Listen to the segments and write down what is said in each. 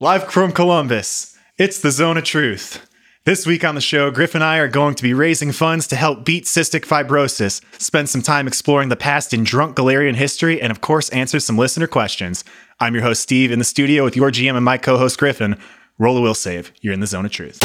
Live from Columbus, it's the Zone of Truth. This week on the show, Griff and I are going to be raising funds to help beat cystic fibrosis, spend some time exploring the past in drunk Golarion history, and of course, answer some listener questions. I'm your host, Steve, in the studio with your GM and my co host, Griffin. Roll a will save. You're in the Zone of Truth.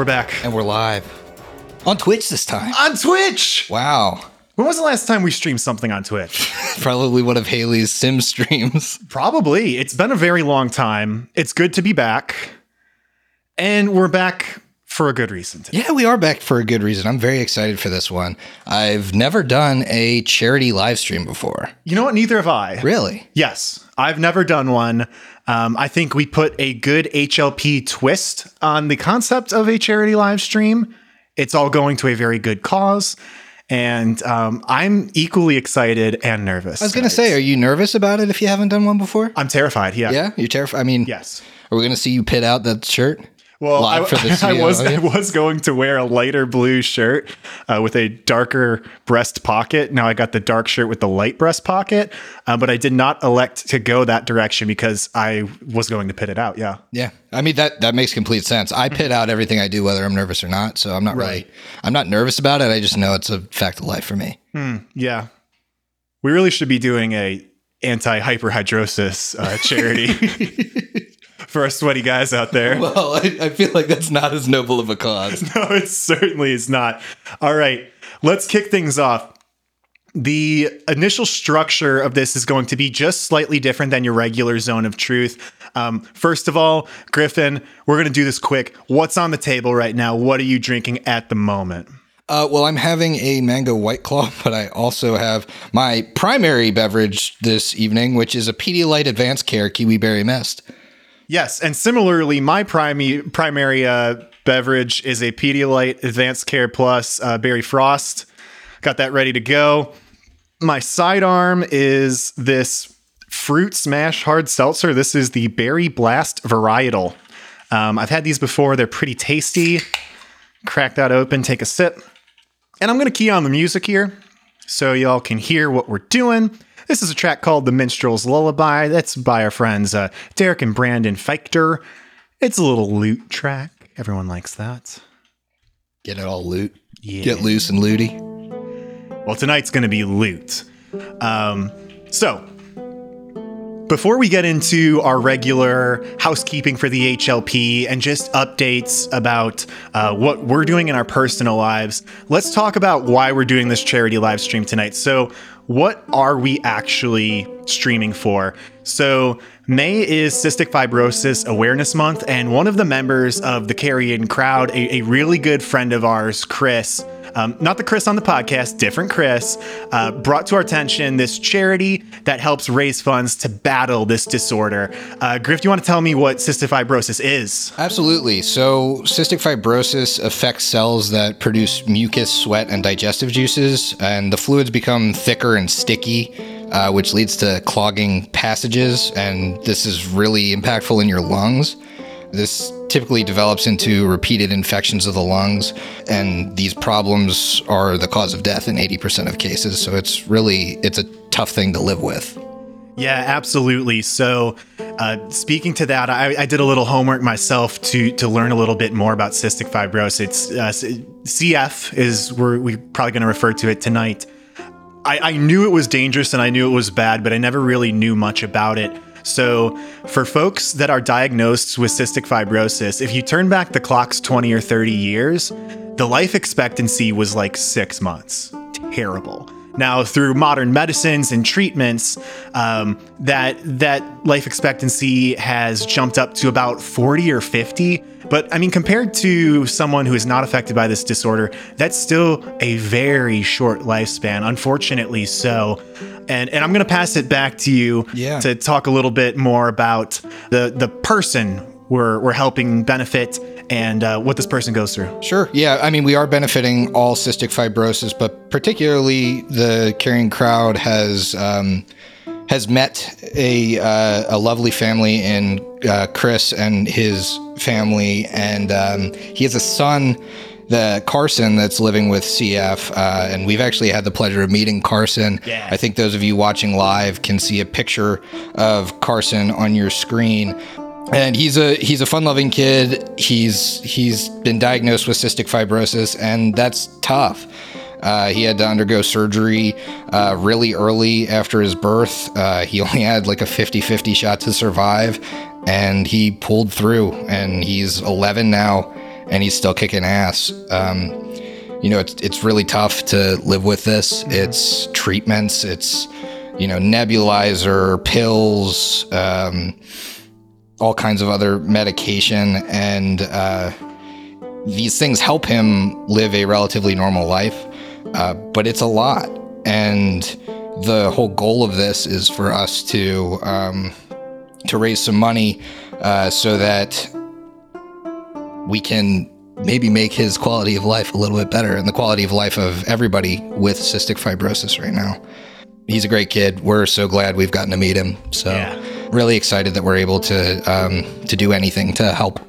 We're back And we're live on Twitch this time. on Twitch. Wow. When was the last time we streamed something on Twitch? Probably one of Haley's sim streams. Probably. It's been a very long time. It's good to be back. And we're back for a good reason today. Yeah, we are back for a good reason. I'm very excited for this one. I've never done a charity live stream before. You know what? Neither have I. Really? Yes, I've never done one. Um, I think we put a good HLP twist on the concept of a charity live stream. It's all going to a very good cause. And um, I'm equally excited and nervous. I was going to say, are you nervous about it if you haven't done one before? I'm terrified. Yeah. Yeah, you're terrified. I mean, Yes. are we going to see you pit out that shirt? Well, I, I was I was going to wear a lighter blue shirt uh, with a darker breast pocket. Now I got the dark shirt with the light breast pocket, uh, but I did not elect to go that direction because I was going to pit it out. Yeah. Yeah, I mean that that makes complete sense. I pit out everything I do, whether I'm nervous or not. So I'm not really, Right. I'm not nervous about it. I just know it's a fact of life for me. Yeah. We really should be doing a anti hyperhidrosis uh, charity for our sweaty guys out there. Well, I, I feel like that's not as noble of a cause. no, it certainly is not. All right, let's kick things off. The initial structure of this is going to be just slightly different than your regular zone of truth. Um, first of all, Griffin, we're going to do this quick. What's on the table right now? What are you drinking at the moment? Uh, well, I'm having a mango white claw, but I also have my primary beverage this evening, which is a Pedialyte Advanced Care Kiwi Berry Mist. Yes, and similarly, my primary primary uh, beverage is a Pedialyte Advanced Care Plus uh, Berry Frost. Got that ready to go. My sidearm is this Fruit Smash Hard Seltzer. This is the Berry Blast Varietal. Um, I've had these before. They're pretty tasty. Crack that open, take a sip. And I'm going to key on the music here so y'all can hear what we're doing. This is a track called The Minstrel's Lullaby. That's by our friends uh, Derek and Brandon Feichter. It's a little loot track. Everyone likes that. Get it all loot. Yeah. Get loose and looty. Well, tonight's going to be loot. Um, so, before we get into our regular housekeeping for the HLP and just updates about uh, what we're doing in our personal lives, let's talk about why we're doing this charity live stream tonight. So, what are we actually streaming for? So, May is Cystic Fibrosis Awareness Month, and one of the members of the Carrion crowd, a, a really good friend of ours, Chris, um, not the Chris on the podcast, different Chris, uh, brought to our attention this charity that helps raise funds to battle this disorder. Uh, Griff, do you want to tell me what cystic fibrosis is? Absolutely. So, cystic fibrosis affects cells that produce mucus, sweat, and digestive juices, and the fluids become thicker and sticky, uh, which leads to clogging passages, and this is really impactful in your lungs. This typically develops into repeated infections of the lungs, and these problems are the cause of death in 80% of cases. So it's really it's a tough thing to live with. Yeah, absolutely. So, uh, speaking to that, I, I did a little homework myself to to learn a little bit more about cystic fibrosis. Uh, CF is we're we probably going to refer to it tonight. I, I knew it was dangerous and I knew it was bad, but I never really knew much about it. So, for folks that are diagnosed with cystic fibrosis, if you turn back the clocks 20 or 30 years, the life expectancy was like six months. Terrible. Now, through modern medicines and treatments, um, that that life expectancy has jumped up to about 40 or 50. But I mean, compared to someone who is not affected by this disorder, that's still a very short lifespan, unfortunately so. And, and I'm going to pass it back to you Yeah. to talk a little bit more about the, the person we're, we're helping benefit and uh, what this person goes through. Sure. Yeah. I mean, we are benefiting all cystic fibrosis, but particularly the Carrion Crowd has um, has met a uh, a lovely family in uh, Chris and his family, and um, he has a son. The Carson that's living with CF, uh, and we've actually had the pleasure of meeting Carson. Yeah. I think those of you watching live can see a picture of Carson on your screen and he's a he's a fun-loving kid. He's he's been diagnosed with cystic fibrosis, and that's tough. Uh, he had to undergo surgery uh, really early after his birth. Uh, he only had like a 50-50 shot to survive, and he pulled through. And he's 11 now, and he's still kicking ass. Um, you know, it's it's really tough to live with this. It's treatments. It's you know nebulizer pills. Um, all kinds of other medication, and uh, these things help him live a relatively normal life. Uh, but it's a lot, and the whole goal of this is for us to um, to raise some money uh, so that we can maybe make his quality of life a little bit better and the quality of life of everybody with cystic fibrosis right now. He's a great kid. We're so glad we've gotten to meet him. So Yeah. really excited that we're able to um, to do anything to help.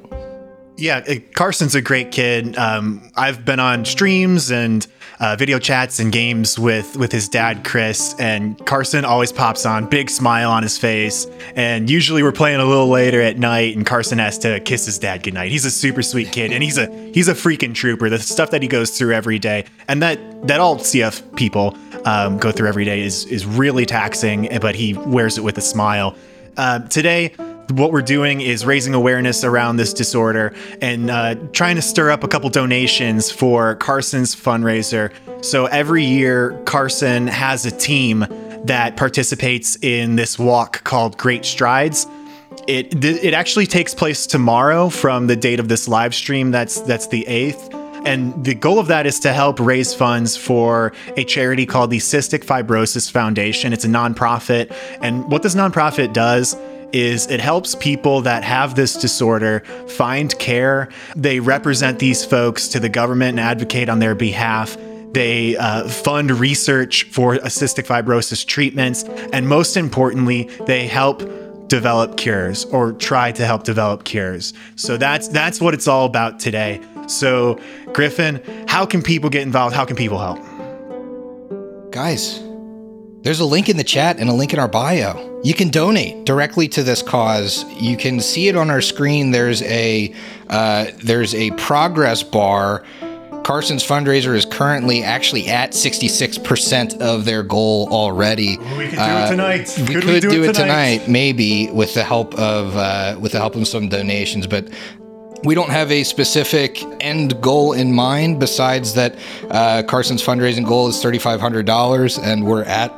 Yeah, Carson's a great kid. Um, I've been on streams and uh, video chats and games with with his dad Chris, and Carson always pops on, big smile on his face. And usually we're playing a little later at night, and Carson has to kiss his dad goodnight. He's a super sweet kid, and he's a he's a freaking trooper. The stuff that he goes through every day, and that that all CF people um, go through every day is is really taxing, but he wears it with a smile. Uh, today what we're doing is raising awareness around this disorder and uh, trying to stir up a couple donations for Carson's fundraiser. So every year, Carson has a team that participates in this walk called Great Strides. It it actually takes place tomorrow from the date of this live stream. That's that's the eighth. And the goal of that is to help raise funds for a charity called the Cystic Fibrosis Foundation. It's a nonprofit. And what this nonprofit does is it helps people that have this disorder find care. They represent these folks to the government and advocate on their behalf. They uh, fund research for cystic fibrosis treatments. And most importantly, they help develop cures or try to help develop cures. So that's that's what it's all about today. So Griffin, how can people get involved? How can people help? Guys, there's a link in the chat and a link in our bio. You can donate directly to this cause. You can see it on our screen. There's a uh, there's a progress bar. Carson's fundraiser is currently actually at 66% of their goal already. We could do it tonight. We Could could, we do do, it it tonight? tonight, maybe with the help of uh, with the help of some donations, but we don't have a specific end goal in mind besides that uh, Carson's fundraising goal is $3,500 and we're at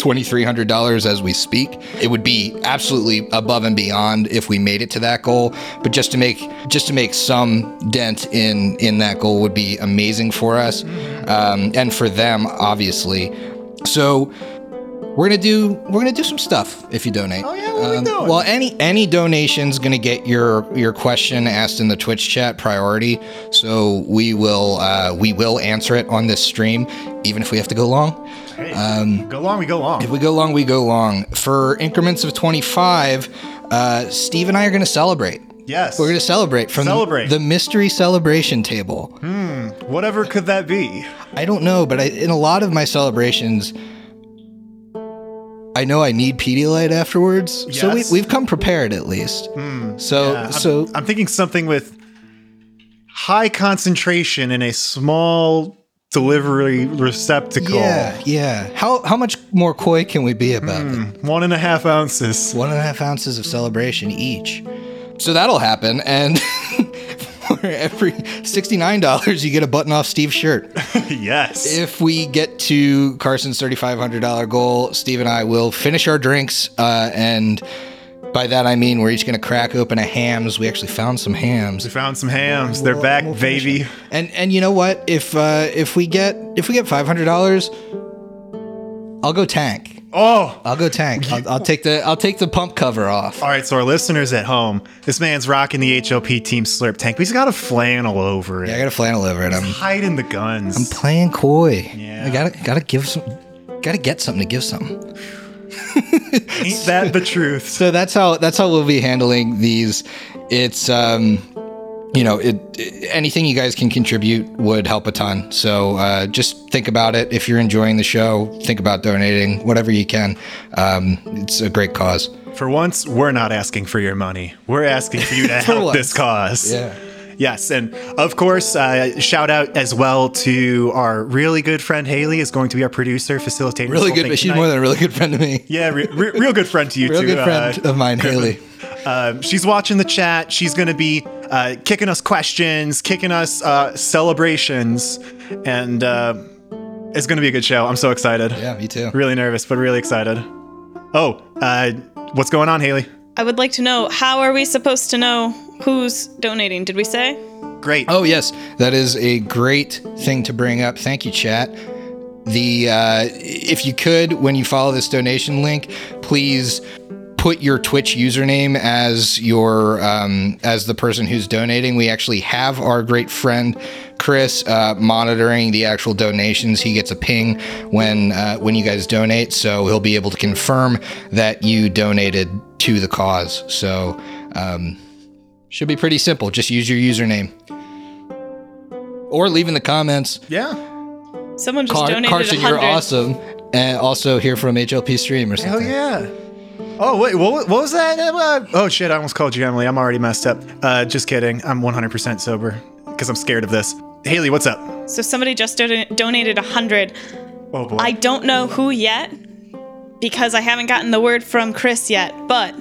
$2,300 as we speak. It would be absolutely above and beyond if we made it to that goal, but just to make just to make some dent in in that goal would be amazing for us um, and for them, obviously. So we're gonna do we're gonna do some stuff if you donate. Oh, yeah, what are we doing? Well, any any donation's gonna get your your question asked in the Twitch chat priority. So we will uh, we will answer it on this stream, even if we have to go long. Hey, go long, we go long. If we go long, we go long. For increments of twenty five, uh, Steve and I are gonna celebrate. yes. We're gonna celebrate from Celebrate. the mystery celebration table. Hmm. Whatever could that be? I don't know, but I, in a lot of my celebrations, I know I need Pedialyte afterwards, so we, we've come prepared at least. Hmm. so, Yeah, I'm- so I'm thinking something with high concentration in a small delivery receptacle. yeah, yeah. How how much more coy can we be hmm. about it? One and a half ounces. One and a half ounces of celebration each. So that'll happen, and every sixty nine dollars, you get a button off Steve's shirt. yes. If we get to Carson's $3,500 goal, Steve and I will finish our drinks. Uh, and by that, I mean we're each going to crack open a hams. We actually found some hams. we found some hams. They're back, We'll baby. it. And and you know what? If uh, if we get if we get $500, I'll go tank. Oh, I'll go tank. I'll, I'll take the I'll take the pump cover off. all right. So our listeners at home, this man's rocking the HLP Team Slurp tank. But he's got a flannel over it, Yeah, I got a flannel over it. I'm hiding the guns. I'm playing coy. Yeah. I gotta gotta give some gotta get something to give something. Ain't that the truth? So that's how that's how we'll be handling these. It's um you know, it, it- anything you guys can contribute would help a ton. So uh, just think about it. If you're enjoying the show, think about donating whatever you can. Um, it's a great cause. For once, we're not asking for your money. We're asking for you to help once. this cause. Yeah. Yes, and of course, uh, shout out as well to our really good friend Haley is going to be our producer, facilitating. this Really good, but she's more than a really good friend to me. yeah, re- re- real good friend to you Real too. Real good friend uh, of mine, Haley. Um, she's watching the chat. She's going to be uh, kicking us questions, kicking us uh, celebrations, and uh, it's going to be a good show. I'm so excited. Yeah, me too. Really nervous, but really excited. Oh, uh, what's going on, Haley? I would like to know how are we supposed to know who's donating? Did we say? Great. Oh yes, that is a great thing to bring up. Thank you, chat. The uh, if you could, when you follow this donation link, please put your Twitch username as your um, as the person who's donating. We actually have our great friend Chris uh, monitoring the actual donations. He gets a ping when uh, when you guys donate, so he'll be able to confirm that you donated to the cause. So. Um, should be pretty simple. Just use your username. Or leave in the comments. Yeah. Someone just Car- donated Carson, a you're awesome. And also here from HLP Stream or something. Hell yeah. Oh wait, what, what was that? Uh, oh shit, I almost called you Emily. I'm already messed up. Uh, just kidding. I'm 100% sober because I'm scared of this. Haley, what's up? So somebody just do- donated a hundred. Oh boy. I don't know who yet because I haven't gotten the word from Chris yet, but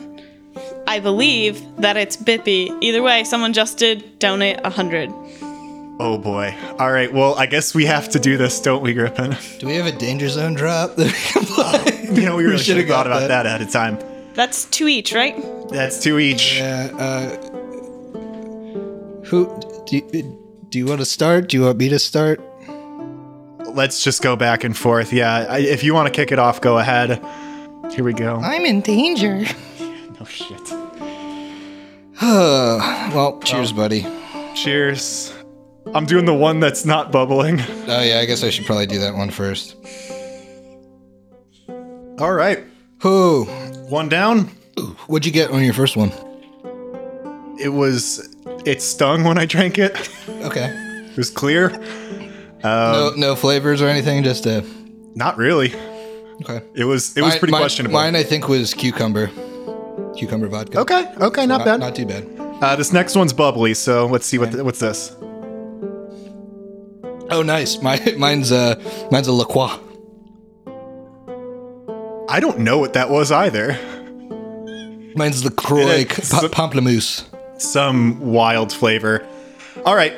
I believe that it's Bippy. Either way, someone just did donate a hundred. Oh boy. All right. Well, I guess we have to do this, don't we, Griffin? Do we have a danger zone drop that we can play? You know, we really should have should've thought about that. that ahead of time. That's two each, right? That's two each. Yeah, uh, who do you, do you want to start? Do you want me to start? Let's just go back and forth. Yeah. I, if you want to kick it off, go ahead. Here we go. I'm in danger. Oh shit. well, cheers, buddy. Cheers. I'm doing the one that's not bubbling. Oh yeah, I guess I should probably do that one first. All right. Who? One down. What'd you get on your first one? It was. It stung when I drank it. Okay. It was clear. no, no flavors or anything. Just a. Not really. Okay. It was. It was Mine- pretty mine- questionable. Mine, I think, was cucumber. Cucumber vodka. Okay. Okay. Not, Not, bad. not too bad. Uh, this next one's bubbly. So let's see what. what's this? Oh, nice. My, mine's uh, mine's a La Croix. I don't know what that was either. Mine's the Croix It is- pa- pamplemousse. Some wild flavor. All right.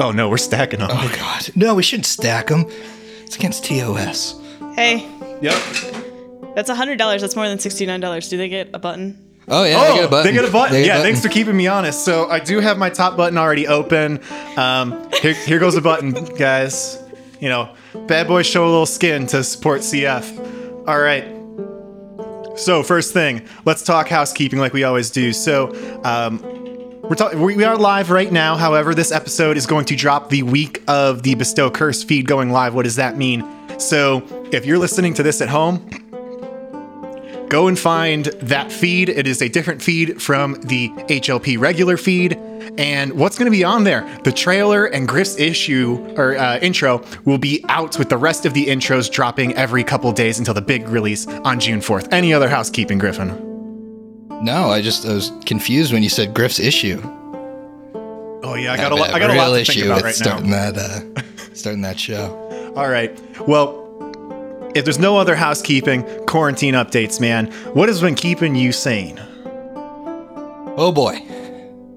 Oh no, we're stacking them. Oh God. No, we shouldn't stack them. It's against TOS. Hey, Yep. that's a hundred dollars. That's more than sixty-nine dollars. Do they get a button? Oh yeah, Oh, they get a button. They get a button. Get yeah, a thanks for keeping me honest. So I do have my top button already open. Um, here, here goes the button, guys. You know, bad boys show a little skin to support CF. All right. So first thing, let's talk housekeeping like we always do. So um, we're talking. We are live right now. However, this episode is going to drop the week of the Bestow Curse feed going live. What does that mean? So if you're listening to this at home, go and find that feed. It is a different feed from the HLP regular feed. And what's going to be on there? The trailer and Griff's issue or uh, intro will be out with the rest of the intros dropping every couple days until the big release on June 4th. Any other housekeeping, Griffin? No, I just I was confused when you said Griff's issue. Oh yeah, I got a lot. I got a lot to think about right now. starting that uh, starting that show. All right. Well, if there's no other housekeeping, quarantine updates, man, what has been keeping you sane? Oh boy.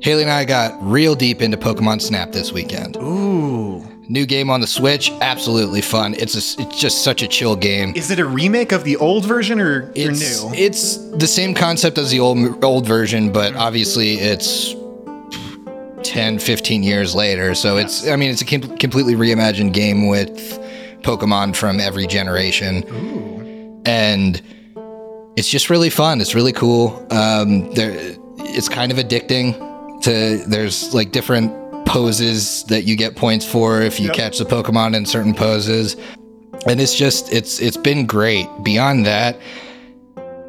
Haley and I got real deep into Pokemon Snap this weekend. Ooh. New game on the Switch, absolutely fun. It's a, it's just such a chill game. Is it a remake of the old version or, or new? it's the same concept as the old old version, but obviously it's 10, 15 years later. So it's I mean it's a com- completely reimagined game with Pokemon from every generation. and it's just really fun. It's really cool. Um, there, it's kind of addicting. To there's like different poses that you get points for if you Yep. catch the Pokemon in certain poses, and it's just it's it's been great. Beyond that,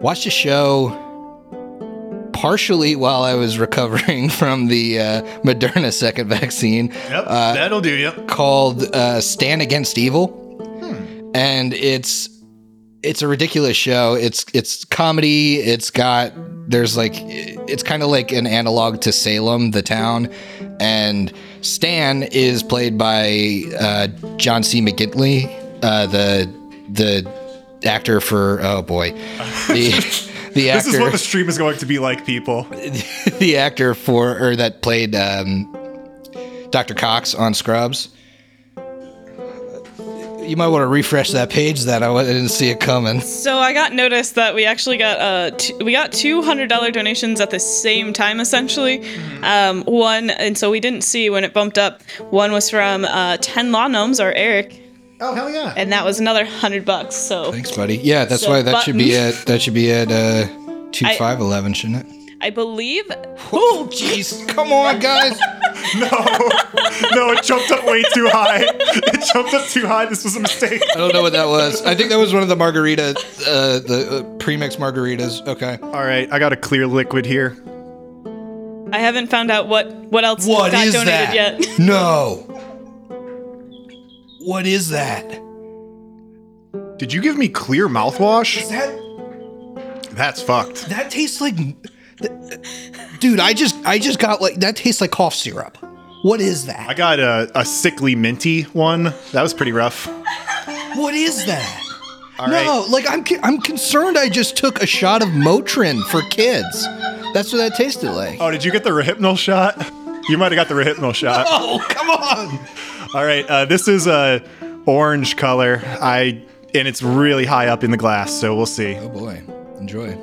watched a show partially while I was recovering from the uh, Moderna second vaccine Yep, Uh, that'll do you. called uh, Stan Against Evil, and it's it's a ridiculous show. It's it's comedy. It's got there's like it's kind of like an analog to Salem, the town, and Stan is played by uh, John C. McGinley, uh, the the actor for oh boy, the the actor. This is what the stream is going to be like, people. the actor for or that played um, Dr. Cox on Scrubs. You might want to refresh that page. That I didn't see it coming. So I got noticed that we actually got uh t- we got two hundred dollar donations at the same time essentially. Um, one and so we didn't see when it bumped up. One was from uh, Ten Law Gnomes or Eric, Oh hell yeah! and that was another hundred bucks. So Thanks, buddy. Yeah, that's So why that should be button. at that should be at uh, two five eleven, shouldn't it? I believe Oh, jeez! Come on, guys. No, no, it jumped up way too high. It jumped up too high. This was a mistake. I don't know what that was. I think that was one of the margarita, uh, the uh, premix margaritas. Okay. All right, I got a clear liquid here. I haven't found out what what else What got is donated that? yet. No. What is that? Did you give me clear mouthwash? That That's fucked. that tastes like Dude, I just I just got like that tastes like cough syrup. What is that? I got a, a sickly minty one. That was pretty rough. What is that? All right. no, like I'm I'm concerned I just took a shot of Motrin for kids. That's what that tasted like. Oh, did you get the Rohypnol shot? You might have got the Rohypnol shot. Oh, come on. All right, uh, this is a orange color. I and it's really high up in the glass, so we'll see. Oh boy. Enjoy.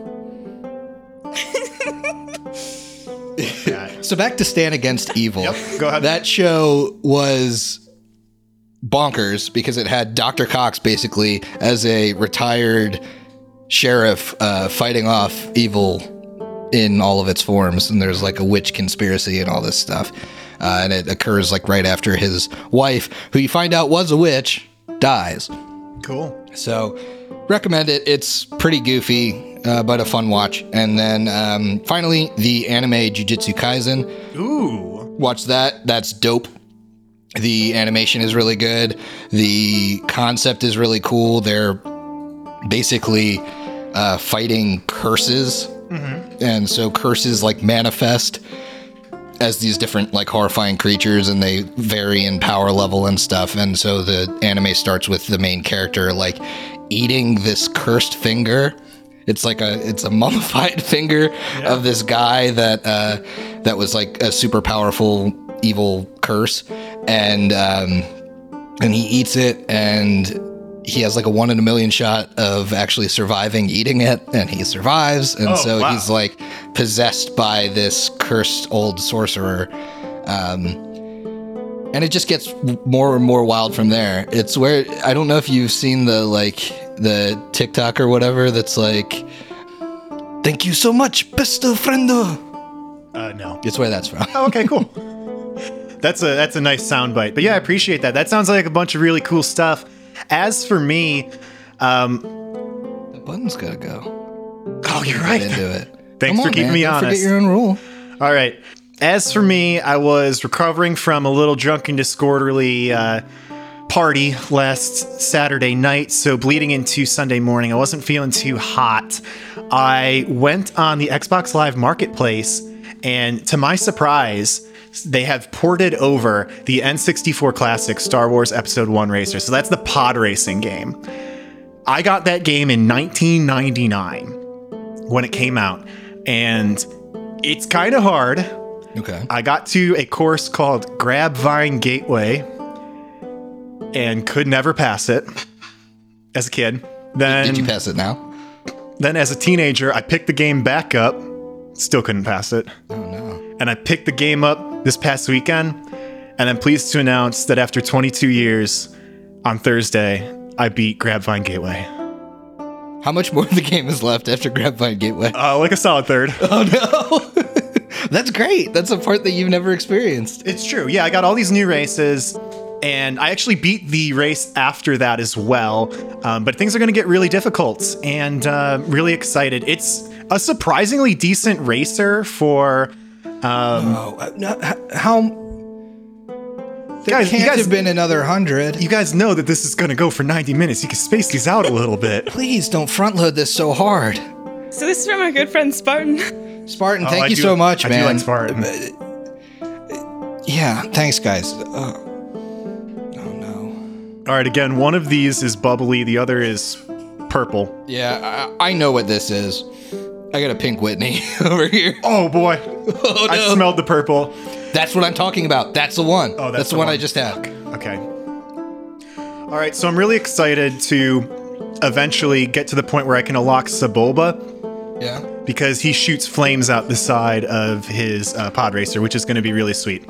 Yeah. So back to Stan Against Evil. Yep, go ahead. That show was bonkers because it had Dr. Cox basically as a retired sheriff uh, fighting off evil in all of its forms. And there's like a witch conspiracy and all this stuff. Uh, and it occurs like right after his wife, who you find out was a witch, dies. Cool. So, recommend it. It's pretty goofy, uh, but a fun watch. And then um, finally, the anime Jujutsu Kaisen. Ooh. Watch that. That's dope. The animation is really good. The concept is really cool. They're basically uh, fighting curses. And so curses like manifest as these different like horrifying creatures and they vary in power level and stuff. And so the anime starts with the main character like eating this cursed finger. It's like a it's a mummified finger of this guy that uh, that was like a super powerful evil curse, and um, and he eats it, and he has like a one in a million shot of actually surviving eating it, and he survives, and Oh, so wow. he's like possessed by this cursed old sorcerer. Um, and it just gets more and more wild from there. It's where I don't know if you've seen the like the TikTok or whatever that's like, "Thank you so much, best friend." Uh, no. It's where that's from. Oh, okay, cool. that's a that's a nice soundbite. But yeah, I appreciate that. That sounds like a bunch of really cool stuff. As for me, um, The button's gotta go. oh, you're right. into it. Thanks Come for on, keeping man. me Don't honest. Forget your own rule. All right. As for me, I was recovering from a little drunken, disorderly uh, party last Saturday night. So, bleeding into Sunday morning, I wasn't feeling too hot. I went on the Xbox Live Marketplace, and to my surprise, they have ported over the N64 classic Star Wars Episode 1 Racer. So, that's the pod racing game. I got that game in 1999 when it came out, and it's kind of hard. Okay. I got to a course called Grabvine Gateway and could never pass it as a kid. Then, Did you pass it now? then as a teenager, I picked the game back up, still couldn't pass it. Oh no. And I picked the game up this past weekend, and I'm pleased to announce that after 22 years, on Thursday, I beat Grabvine Gateway. How much more of the game is left after Grabvine Gateway? Uh, like a solid third. Oh no! That's great. That's a part that you've never experienced. It's true. Yeah, I got all these new races, and I actually beat the race after that as well. Um, but things are going to get really difficult, and uh, really excited. It's a surprisingly decent racer for. Um, Oh, uh, no, how? There Guys, you can't guys- have been another hundred. you guys know that this is going to go for 90 minutes. You can space these out a little bit. Please don't front load this so hard. So this is from our good friend Spartan. Spartan, Oh, thank I you do- so much, I man. do like Spartan. Yeah, thanks, guys. Uh, no. All right, again, one of these is bubbly, the other is purple. Yeah, I, I know what this is. I got a pink Whitney over here. Oh boy, Oh I no. smelled the purple. That's what I'm talking about. That's the one. Oh, that's that's, the one, one. I just had. Okay. All right, so I'm really excited to eventually get to the point where I can unlock Sebulba Yeah. because he shoots flames out the side of his uh, pod racer, which is going to be really sweet.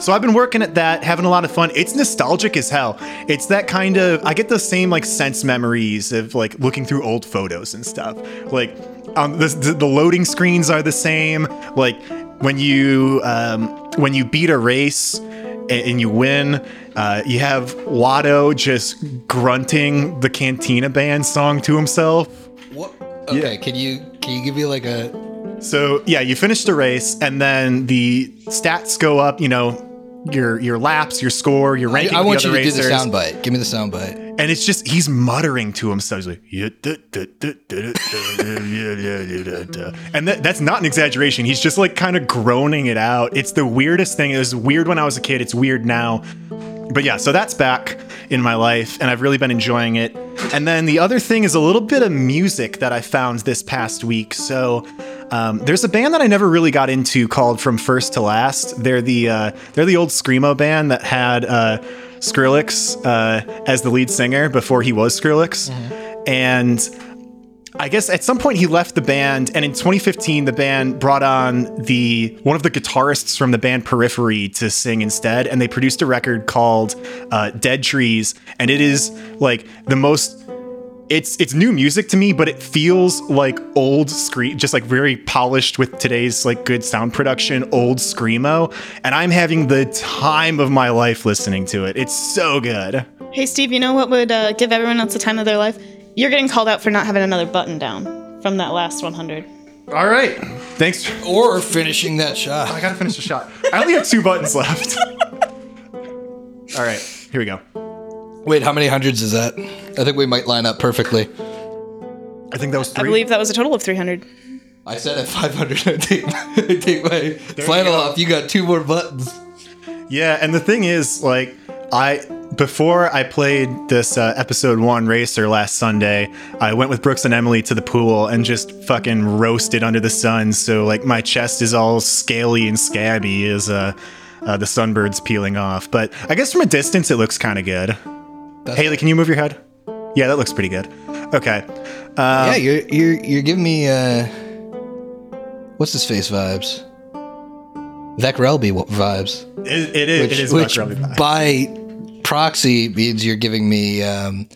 So I've been working at that, having a lot of fun. It's nostalgic as hell. It's that kind of I get the same like sense memories of like looking through old photos and stuff. Like um, the, the loading screens are the same. Like when you um, when you beat a race and, and you win, uh, you have Watto just grunting the Cantina Band song to himself. What? Okay. Can you can you give me like a? So yeah, you finish the race, and then the stats go up. You know, your your laps, your score, your ranking. I with want you to do the racers. sound bite. Give me the sound bite. and it's just he's muttering to himself. He's like, and that, that's not an exaggeration. He's just like kind of groaning it out. It's the weirdest thing. It was weird when I was a kid. It's weird now. But yeah, so that's back in my life, and I've really been enjoying it. And then the other thing is a little bit of music that I found this past week. So um, there's a band that I never really got into called From First to Last. They're the uh, they're the old screamo band that had uh, Skrillex uh, as the lead singer before he was Skrillex, and I guess at some point he left the band, and in 2015 the band brought on the one of the guitarists from the band Periphery to sing instead, and they produced a record called uh, Dead Trees, and it is like the most. It's it's new music to me, but it feels like old scream, just like very polished with today's like good sound production, old screamo, and I'm having the time of my life listening to it. It's so good. Hey Steve, you know what would uh, give everyone else the time of their life? You're getting called out for not having another button down from that last 100. All right, thanks. Or finishing that shot. I gotta finish the shot. I only have two buttons left. All right, here we go. Wait, how many hundreds is that? I think we might line up perfectly. I think that was three. I believe that was a total of 300. I said at 500, I take, I take my flannel go. off. You got two more buttons. Yeah, and the thing is, like, I before I played this uh, episode one racer last Sunday, I went with Brooks and Emily to the pool and just fucking roasted under the sun. So like my chest is all scaly and scabby as uh, uh, the sunbird's peeling off. But I guess from a distance it looks kind of good. That's- Haley, can you move your head? Yeah, that looks pretty good. Okay. yeah, you're you're you're giving me uh, what's his face vibes? Vecrelby vibes. It, it is. Which, it is which vibes. by proxy means you're giving me. Um,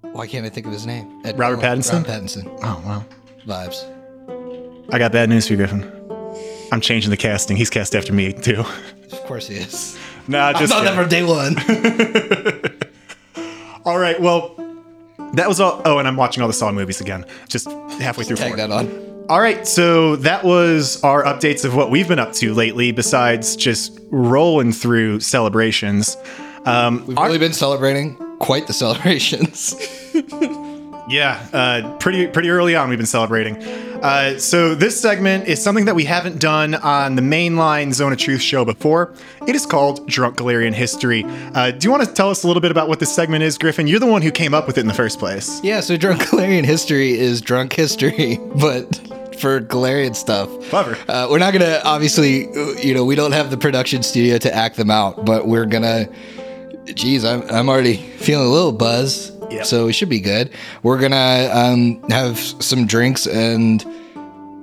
why can't I think of his name? Ed Robert Cullen. Pattinson? Robert Pattinson Oh wow. vibes. I got bad news for you, Griffin. I'm changing the casting. He's cast after me too. Of course he is. nah, I just thought that kidding. from day one. all right. Well, that was all. Oh, and I'm watching all the Saw movies again. Just halfway through Tag four. that on. All right. So that was our updates of what we've been up to lately. Besides just rolling through celebrations. Um, We've our- really been celebrating quite the celebrations. Yeah, uh, pretty pretty early on we've been celebrating. Uh, so this segment is something that we haven't done on the mainline Zone of Truth show before. It is called Drunk Golarion History. Uh, do you want to tell us a little bit about what this segment is, Griffin? You're the one who came up with it in the first place. yeah, so drunk Golarion history is drunk history, but for Golarion stuff. Clever. Uh, we're not gonna obviously, you know, we don't have the production studio to act them out, but we're gonna. Geez, I'm I'm already feeling a little buzz, Yeah. so we should be good. We're gonna um, have some drinks and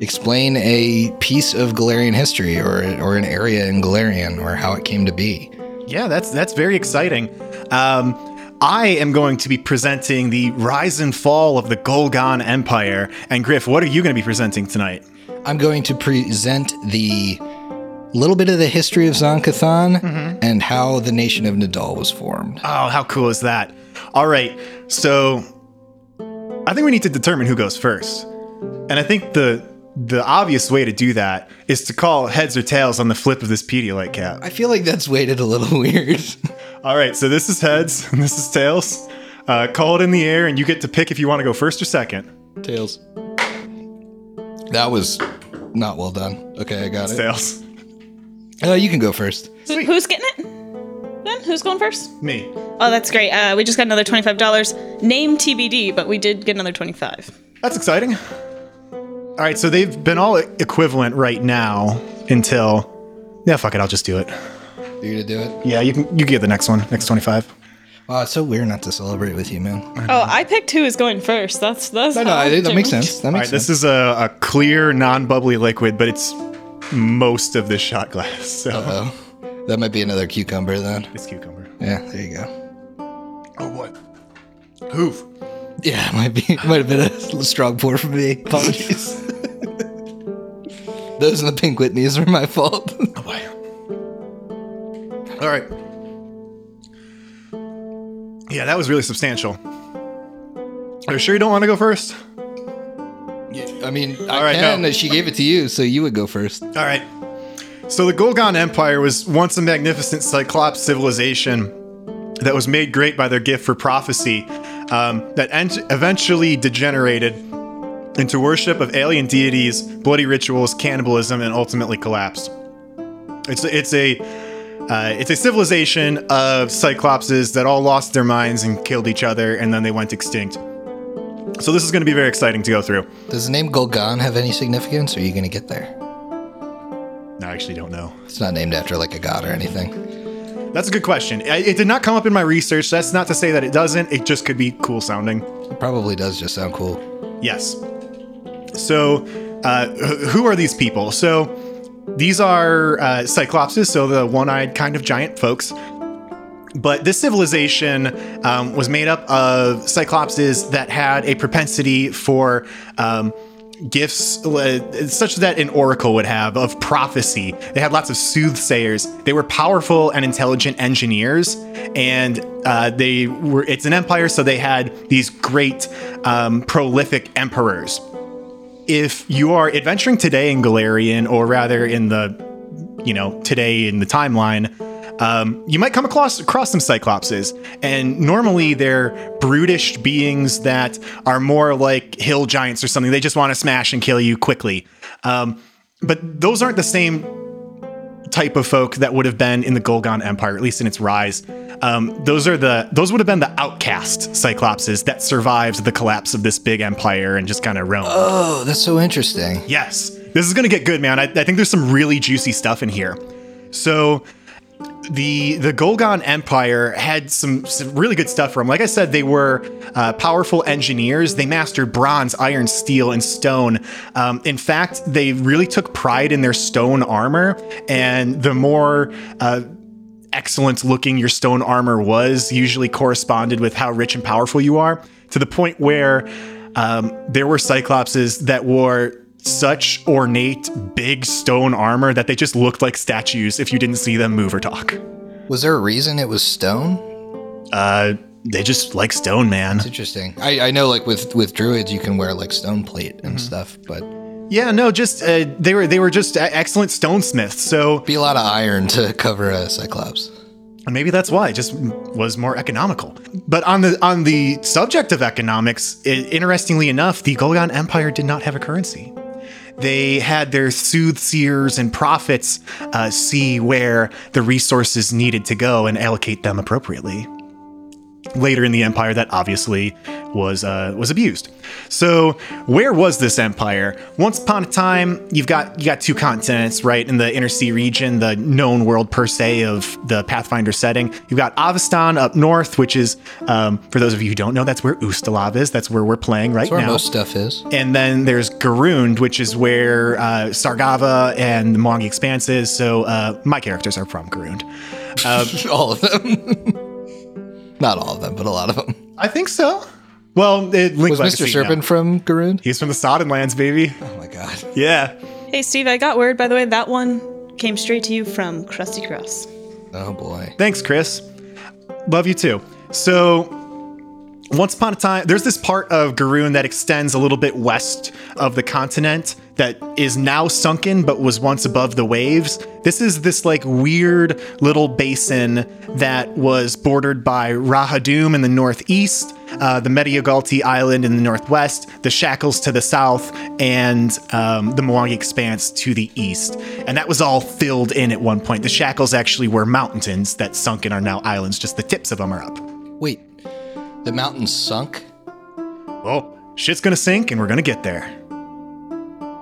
explain a piece of Golarion history, or or an area in Golarion, or how it came to be. Yeah, that's that's very exciting. Um, I am going to be presenting the rise and fall of the Ghol-Gan Empire. And Griff, what are you going to be presenting tonight? I'm going to present the little bit of the history of Zon-Kuthon mm-hmm. and how the nation of Nidal was formed. Oh, how cool is that? All right, so I think we need to determine who goes first. And I think the the obvious way to do that is to call heads or tails on the flip of this Pedialyte cap. I feel like that's weighted a little weird. All right, so this is heads and this is tails. Uh, call it in the air, and you get to pick if you want to go first or second. Tails. That was not well done. Okay, I got it. Tails. Uh, you can go first. Who- who's getting it? Then who's going first? Me. Oh, that's great. Uh, we just got another twenty-five dollars. Name TBD, but we did get another twenty-five. That's exciting. All right, so they've been all equivalent right now until. Yeah, fuck it, I'll just do it. You're gonna do it? Yeah, you can. You get the next one, next twenty-five. Oh, it's so weird not to celebrate with you, man. Oh, I picked who is going first. That's that's. No, no, I- that makes sense. That All right, makes this sense. is a, a clear, non-bubbly liquid, but it's most of this shot glass. So Oh, that might be another cucumber then. it's cucumber. Yeah, there you go. Oh boy. Hoof. Yeah, it might be. It might have been a strong pour for me. Apologies. Those and the pink Whitneys were my fault. Oh boy. All right. Yeah, that was really substantial. Are you sure you don't want to go first? I mean, I right, can. no. She gave it to you, so you would go first. All right. So the Ghol-Gan Empire was once a magnificent Cyclops civilization that was made great by their gift for prophecy, um, that ent- eventually degenerated into worship of alien deities, bloody rituals, cannibalism, and ultimately collapsed. It's it's a uh, it's a civilization of Cyclopses that all lost their minds and killed each other, and then they went extinct. So this is going to be very exciting to go through. Does the name Ghol-Gan have any significance? Or are you going to get there? I actually don't know. It's not named after like a god or anything. That's a good question. I- It did not come up in my research. That's not to say that it doesn't. It just could be cool sounding. It probably does just sound cool. Yes. So, uh, who are these people? So, these are uh, Cyclopses, so the one eyed kind of giant folks. But this civilization um, was made up of Cyclopses that had a propensity for um, gifts uh, such that an oracle would have of prophecy. They had lots of soothsayers. They were powerful and intelligent engineers, and uh, they were. It's an empire, so they had these great, um, prolific emperors. If you are adventuring today in Golarion, or rather in the, you know, today in the timeline, um, you might come across across some cyclopses, and normally they're brutish beings that are more like hill giants or something. They just want to smash and kill you quickly. Um, but those aren't the same type of folk that would have been in the Ghol-Gan Empire, at least in its rise. Um, those are the those would have been the outcast cyclopses that survived the collapse of this big empire and just kind of roamed. Oh, that's so interesting. Yes, this is gonna get good, man. I, I think there's some really juicy stuff in here. So, the the Ghol-Gan Empire had some, some really good stuff for them. Like I said, they were uh, powerful engineers. They mastered bronze, iron, steel, and stone. Um, in fact, they really took pride in their stone armor, and the more uh, excellent looking your stone armor was usually corresponded with how rich and powerful you are to the point where um, there were cyclopses that wore such ornate big stone armor that they just looked like statues if you didn't see them move or talk Was there a reason it was stone? uh, they just like stone man It's interesting. I, I know, like with with druids, you can wear like stone plate and stuff, but yeah no just uh, they were they were just uh, excellent stonesmiths so be a lot of iron to cover a cyclops. And maybe that's why it just was more economical. But on the on the subject of economics, i interestingly enough, the Ghol-Gan Empire did not have a currency. They had their soothsayers and prophets uh, see where the resources needed to go and allocate them appropriately. Later in the empire, that obviously was uh, was abused. So, where was this empire? Once upon a time, you've got you got two continents, right? In the inner sea region, the known world per se of the Pathfinder setting. You've got Avistan up north, which is, um, for those of you who don't know, that's where Ustalav is. That's where we're playing right That's where now. most stuff is. And then there's Garund, which is where uh, Sargava and the Mwangi Expanse is. So uh, my characters are from Garund. All of them. Not all of them, but a lot of them. I think so. Well, it Link Was Legacy, Mr. Serpent no. from Garund? He's from the Sodden Lands, baby. Oh my god. Yeah. Hey, Steve, I got word, by the way, that one came straight to you from Krusty Cross. Oh boy. Thanks, Chris. Love you too. So, once upon a time, there's this part of Garund that extends a little bit west of the continent that is now sunken but was once above the waves. This is this like weird little basin that was bordered by Rahadoum in the northeast, uh, the Mediogalti Island in the northwest, the Shackles to the south, and um, the Mwangi Expanse to the east. And that was all filled in at one point. The Shackles actually were mountains that sunk and are now islands, just the tips of them are up. Wait. The mountains sunk? Well, shit's gonna sink and we're gonna get there.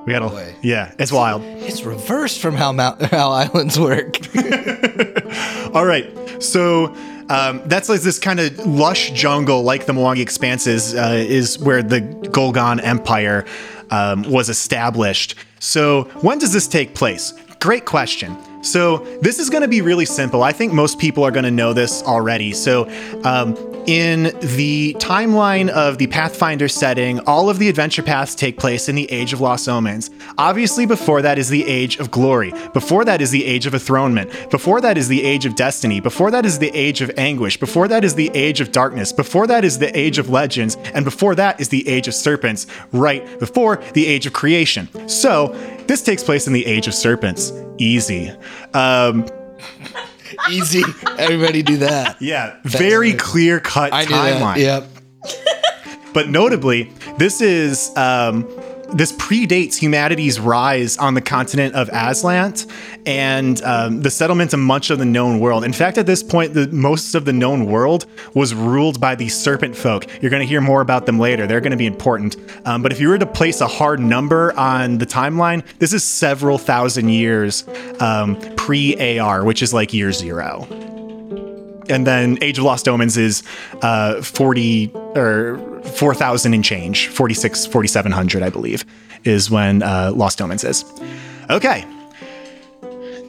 We gotta, Boy. yeah, it's wild. It's reversed from how mount- how islands work. All right, so um, that's like this kind of lush jungle, like the Mwangi Expanses, uh, is where the Ghol-Gan Empire um, was established. So when does this take place? Great question. So this is going to be really simple. I think most people are going to know this already. So um, in the timeline of the Pathfinder setting, all of the adventure paths take place in the Age of Lost Omens. Obviously, before that is the Age of Glory. Before that is the Age of Enthronement. Before that is the Age of Destiny. Before that is the Age of Anguish. Before that is the Age of Darkness. Before that is the Age of Legends. And before that is the Age of Serpents, right before the Age of Creation. So, this takes place in the Age of Serpents. Easy. Um, Easy. Everybody do that. yeah, very clear cut timeline. Yep. But notably, this is um, this predates humanity's rise on the continent of Azlant and um, the settlement of much of the known world. In fact, at this point, the most of the known world was ruled by the Serpent folk. You're going to hear more about them later. They're going to be important. Um, but if you were to place a hard number on the timeline, this is several thousand years um, pre AR, which is like year zero and then Age of Lost Omens is uh, 40 or 4,000 and change, 46, 4,700, I believe, is when uh, Lost Omens is. Okay.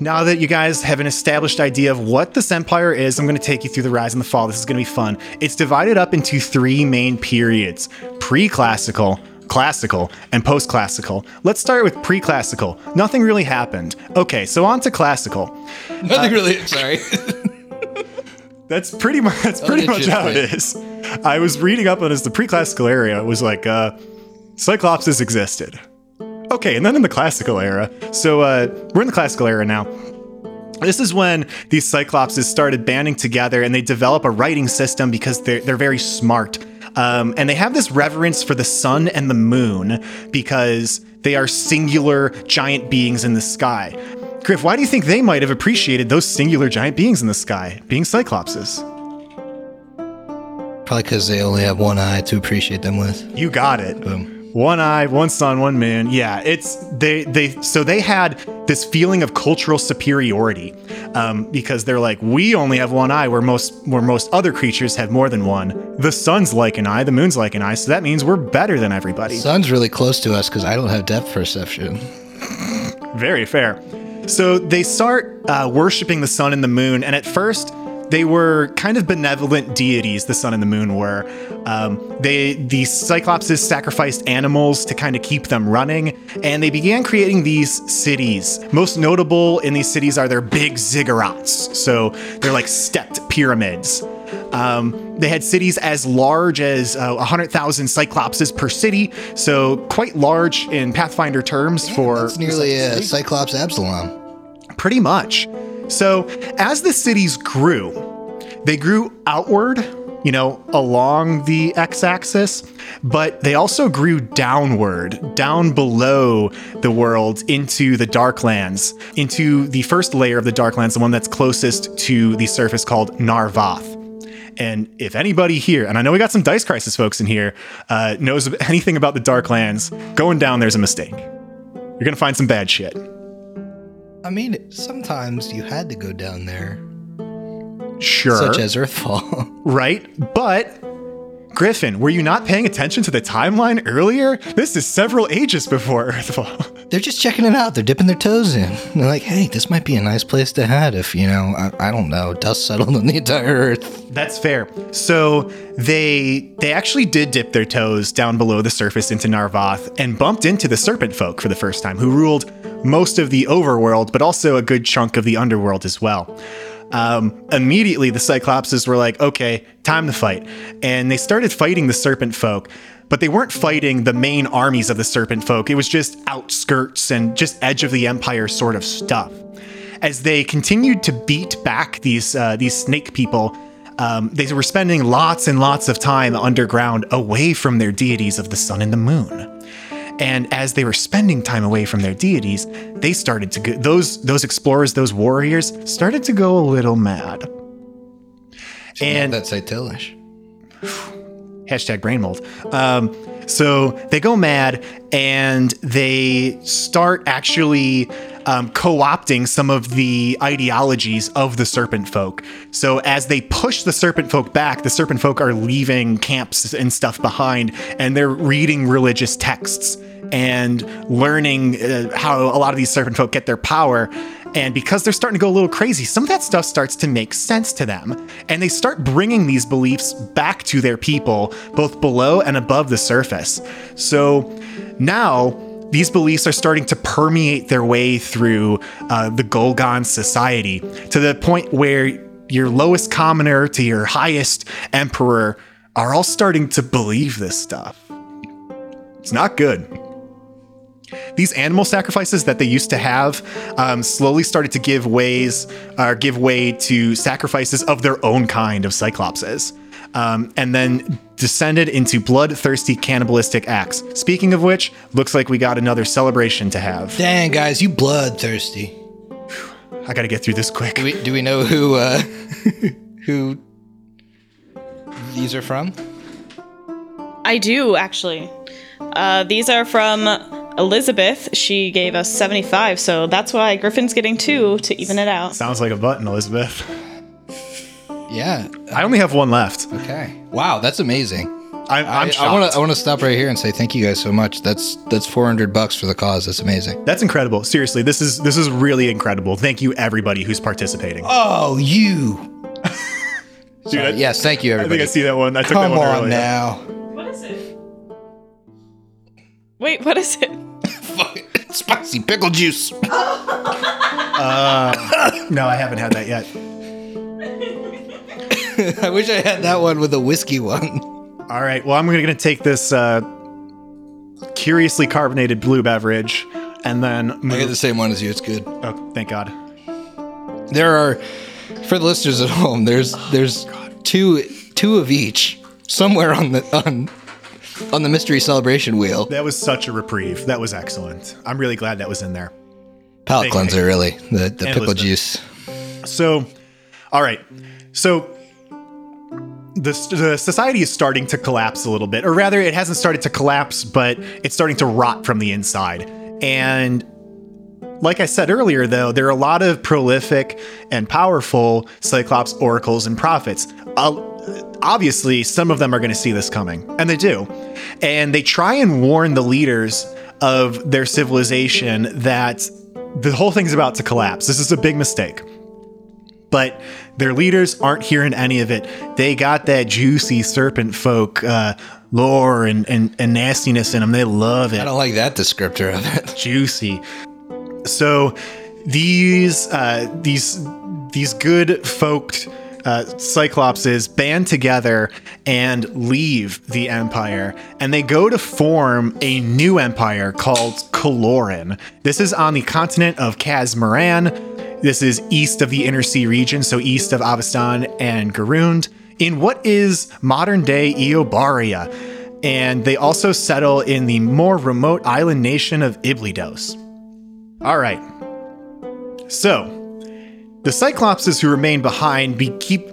Now that you guys have an established idea of what this empire is, I'm going to take you through the rise and the fall. This is going to be fun. It's divided up into three main periods pre classical, classical, and post classical. Let's start with pre classical. Nothing really happened. Okay, so on to classical. Nothing really. Sorry. That's pretty much that's pretty much how it. is. I was reading up on this. The pre-classical area was like uh, Cyclopses existed. Okay, and then in the classical era. So uh, we're in the classical era now. This is when these Cyclopses started banding together and they develop a writing system because they're they're very smart. Um, and they have this reverence for the sun and the moon because they are singular giant beings in the sky. Griff, why do you think they might have appreciated those singular giant beings in the sky, being Cyclopses? Probably because they only have one eye to appreciate them with. You got it. Boom. One eye, one sun, one moon. Yeah, it's they they so they had this feeling of cultural superiority um, because they're like we only have one eye where most where most other creatures have more than one. The sun's like an eye, the moon's like an eye, so that means we're better than everybody. Sun's really close to us because I don't have depth perception. Very fair. So they start uh, worshiping the sun and the moon, and at first they were kind of benevolent deities. The sun and the moon were. Um, they the Cyclopses sacrificed animals to kind of keep them running, and they began creating these cities. Most notable in these cities are their big ziggurats. So they're like stepped pyramids. Um, they had cities as large as uh, 100,000 Cyclopses per city, so quite large in Pathfinder terms for It's nearly a Cyclops Absalom. Pretty much. So, as the cities grew, they grew outward, you know, along the x axis, but they also grew downward, down below the world into the Darklands, into the first layer of the Darklands, the one that's closest to the surface called Nar-Voth. And if anybody here, and I know we got some Dice Crisis folks in here, uh, knows anything about the Darklands, going down there's a mistake. You're going to find some bad shit. I mean, sometimes you had to go down there, Sure. such as Earthfall. right? But Griffin, were you not paying attention to the timeline earlier? This is several ages before Earthfall. They're just checking it out. They're dipping their toes in. They're like, hey, this might be a nice place to head if, you know, I, I don't know, dust settled on the entire Earth. That's fair. So they they actually did dip their toes down below the surface into Nar-Voth and bumped into the Serpent Folk for the first time, who ruled most of the overworld, but also a good chunk of the underworld as well. Um, immediately, the Cyclopses were like, okay, time to fight. And they started fighting the Serpent Folk, but they weren't fighting the main armies of the Serpent Folk. It was just outskirts and just edge of the Empire sort of stuff. As they continued to beat back these, uh, these snake people, um, they were spending lots and lots of time underground away from their deities of the sun and the moon. And as they were spending time away from their deities, they started to go, those those explorers, those warriors started to go a little mad. And that's Italish. Hashtag brain mold. Um, so they go mad and they start actually um, co opting some of the ideologies of the serpent folk. So as they push the serpent folk back, the serpent folk are leaving camps and stuff behind and they're reading religious texts and learning uh, how a lot of these serpent folk get their power. And because they're starting to go a little crazy, some of that stuff starts to make sense to them. And they start bringing these beliefs back to their people, both below and above the surface. So now, these beliefs are starting to permeate their way through uh, the Ghol-Gan society to the point where your lowest commoner to your highest emperor are all starting to believe this stuff. It's not good. These animal sacrifices that they used to have um, slowly started to give ways, uh, give way to sacrifices of their own kind of cyclopses, um, and then descended into bloodthirsty cannibalistic acts. Speaking of which, looks like we got another celebration to have. Dang, guys, you bloodthirsty. I gotta get through this quick. Do we, do we know who uh, who these are from? I do actually. Uh, these are from Elizabeth. She gave us 75, so that's why Griffin's getting two to even it out. Sounds like a button, Elizabeth. Yeah. I only have one left. Okay. Wow, that's amazing. I, I'm I, I shocked. want to I want to stop right here and say thank you guys so much. That's that's 400 bucks for the cause. That's amazing. That's incredible. Seriously, this is this is really incredible. Thank you everybody who's participating. Oh, you. Dude, uh, I, yes, thank you I think everybody. I see that one. I took Come that one on earlier. now. What is it? Wait, what is it? Spicy pickle juice. Uh, no, I haven't had that yet. I wish I had that one with a whiskey one. All right. Well, I'm going to take this uh, curiously carbonated blue beverage and then I move. get the same one as you. It's good. oh, thank God. There are, for the listeners at home, there's there's two two of each somewhere on the on on the mystery celebration wheel. That was such a reprieve. That was excellent. I'm really glad that was in there. Palate Thank cleanser, really. The the And pickle Elizabeth. juice. So, all right. So, the, the society is starting to collapse a little bit, or rather, it hasn't started to collapse, but it's starting to rot from the inside. And like I said earlier, though, there are a lot of prolific and powerful Cyclops oracles and prophets. Uh, obviously, some of them are going to see this coming, and they do. And they try and warn the leaders of their civilization that the whole thing's about to collapse. This is a big mistake but their leaders aren't hearing any of it. They got that juicy serpent folk uh, lore and, and, and nastiness in them. They love it. I don't like that descriptor of it. Juicy. So these uh, these these good folk uh, cyclopses band together and leave the empire, and they go to form a new empire called Koloran. This is on the continent of Casmaron. This is east of the Inner Sea region, so east of Avistan and Garund, in what is modern day Iobaria. And they also settle in the more remote island nation of Iblydos. All right. So, the Cyclopses who remain behind be keep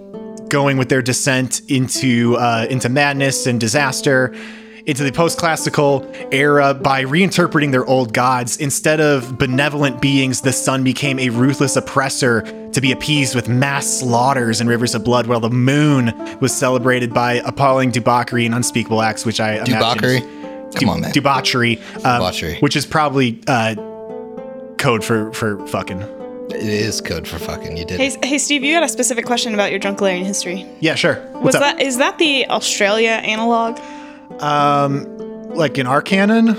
going with their descent into uh, into madness and disaster. Into the post classical era by reinterpreting their old gods. Instead of benevolent beings, the sun became a ruthless oppressor to be appeased with mass slaughters and rivers of blood, while the moon was celebrated by appalling debauchery and unspeakable acts, which I imagine Debauchery? Come on, man. Debauchery, um, Debauchery. which is probably uh, code for for fucking. It is code for fucking. You did. Hey, hey, Steve, you got a specific question about your Drunk Golarion history. Yeah, sure. Was What's up? that is that the Australia analog? Like in our canon?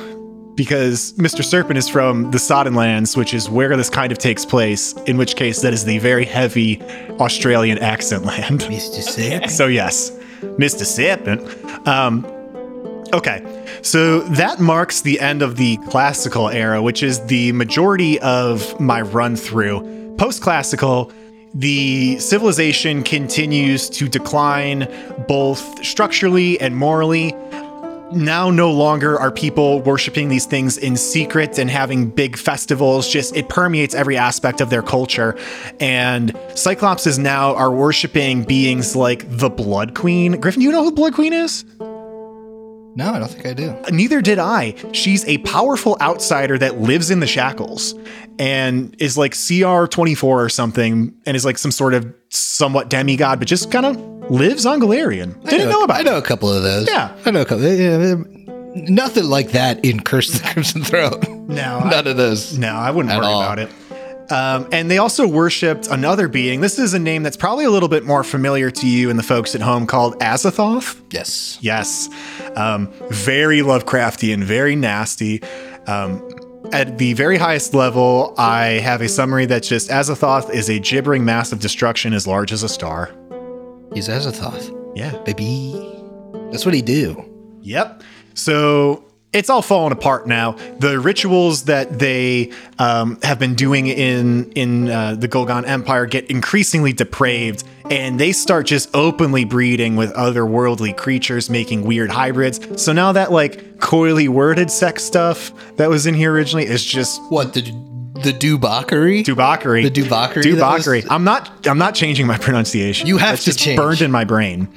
Because Mr. Serpent is from the Sodden Lands, which is where this kind of takes place, in which case that is the very heavy Australian accent land. Mr. Sip. So yes, Mr. Serpent. Um, okay, so that marks the end of the classical era, which is the majority of my run through. Post classical, the civilization continues to decline both structurally and morally. Now, no longer are people worshiping these things in secret and having big festivals. Just it permeates every aspect of their culture. And Cyclopses now are worshiping beings like the Blood Queen. Griffin, do you know who Blood Queen is? No, I don't think I do. Neither did I. She's a powerful outsider that lives in the shackles and is like CR24 or something and is like some sort of somewhat demigod, but just kind of lives on Golarion. Didn't know, about I know a couple of those. Yeah. I know a couple. Yeah, nothing like that in Curse of the Crimson Throne. No, I- None of those. No, I wouldn't worry all. about it. Um, and they also worshipped another being. This is a name that's probably a little bit more familiar to you and the folks at home called Azathoth. Yes. Yes. Um, very Lovecraftian, very nasty. Um, at the very highest level, I have a summary that's just Azathoth is a gibbering mass of destruction as large as a star. He's Azathoth. Yeah. Baby. That's what he do. Yep. So it's all falling apart now. The rituals that they um, have been doing in in uh, the Ghol-Gan Empire get increasingly depraved, and they start just openly breeding with otherworldly creatures, making weird hybrids. So now that like coyly worded sex stuff that was in here originally is just What the the Dubockery? Dubockery. The Dubockery that was- I'm not. I'm not changing my pronunciation. You have That's to just change. burned in my brain.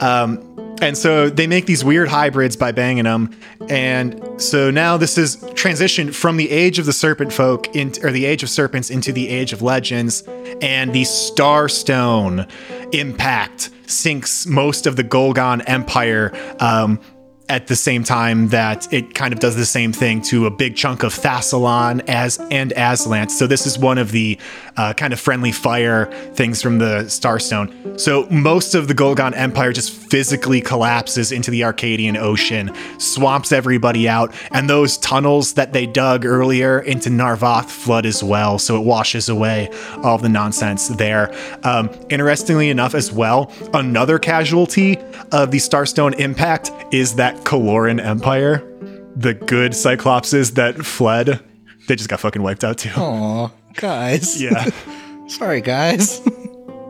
Um, and so they make these weird hybrids by banging them, and so now this is transitioned from the age of the serpent folk into or the age of serpents into the age of legends, and the Starstone impact sinks most of the Ghol-Gan Empire. Um, at the same time that it kind of does the same thing to a big chunk of Thassilon as and Azlant. So this is one of the uh, kind of friendly fire things from the Starstone. So most of the Ghol-Gan Empire just physically collapses into the Arcadian Ocean, swamps everybody out, and those tunnels that they dug earlier into Nar-Voth flood as well. So it washes away all the nonsense there. Um, interestingly enough, as well, another casualty of the Starstone impact is that Koloran Empire, the good Cyclopses that fled, they just got fucking wiped out too. Aw, guys. Yeah. Sorry, guys.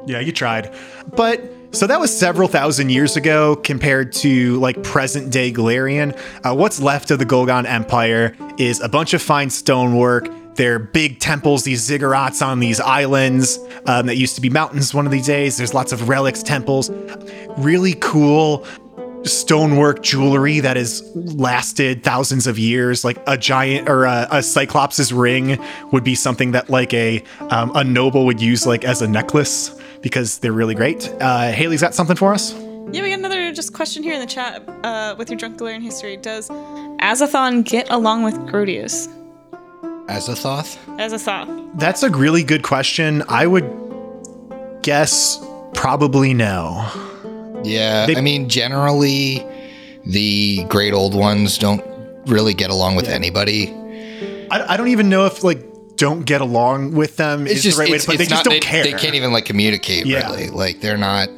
Yeah, you tried. But so that was several thousand years ago compared to like present day Golarion. Uh, what's left of the Ghol-Gan Empire is a bunch of fine stonework. They're big temples, these ziggurats on these islands um, that used to be mountains one of these days. There's lots of relics, temples, really cool stonework jewelry that has lasted thousands of years like a giant or a, a cyclops's ring would be something that like a um, a noble would use like as a necklace because they're really great uh haley's got something for us Yeah, we got another just question here in the chat uh, with your drunk Golarion history. Does Azathon get along with Groetus? Azathoth? Azathoth. that's a really good question i would guess probably no Yeah. They- I mean, generally, the great old ones don't really get along with anybody. I, I don't even know if like don't get along with them It's is just the right way to put it. they it's just don't they, care They can't even like communicate Yeah. really. Like they're not.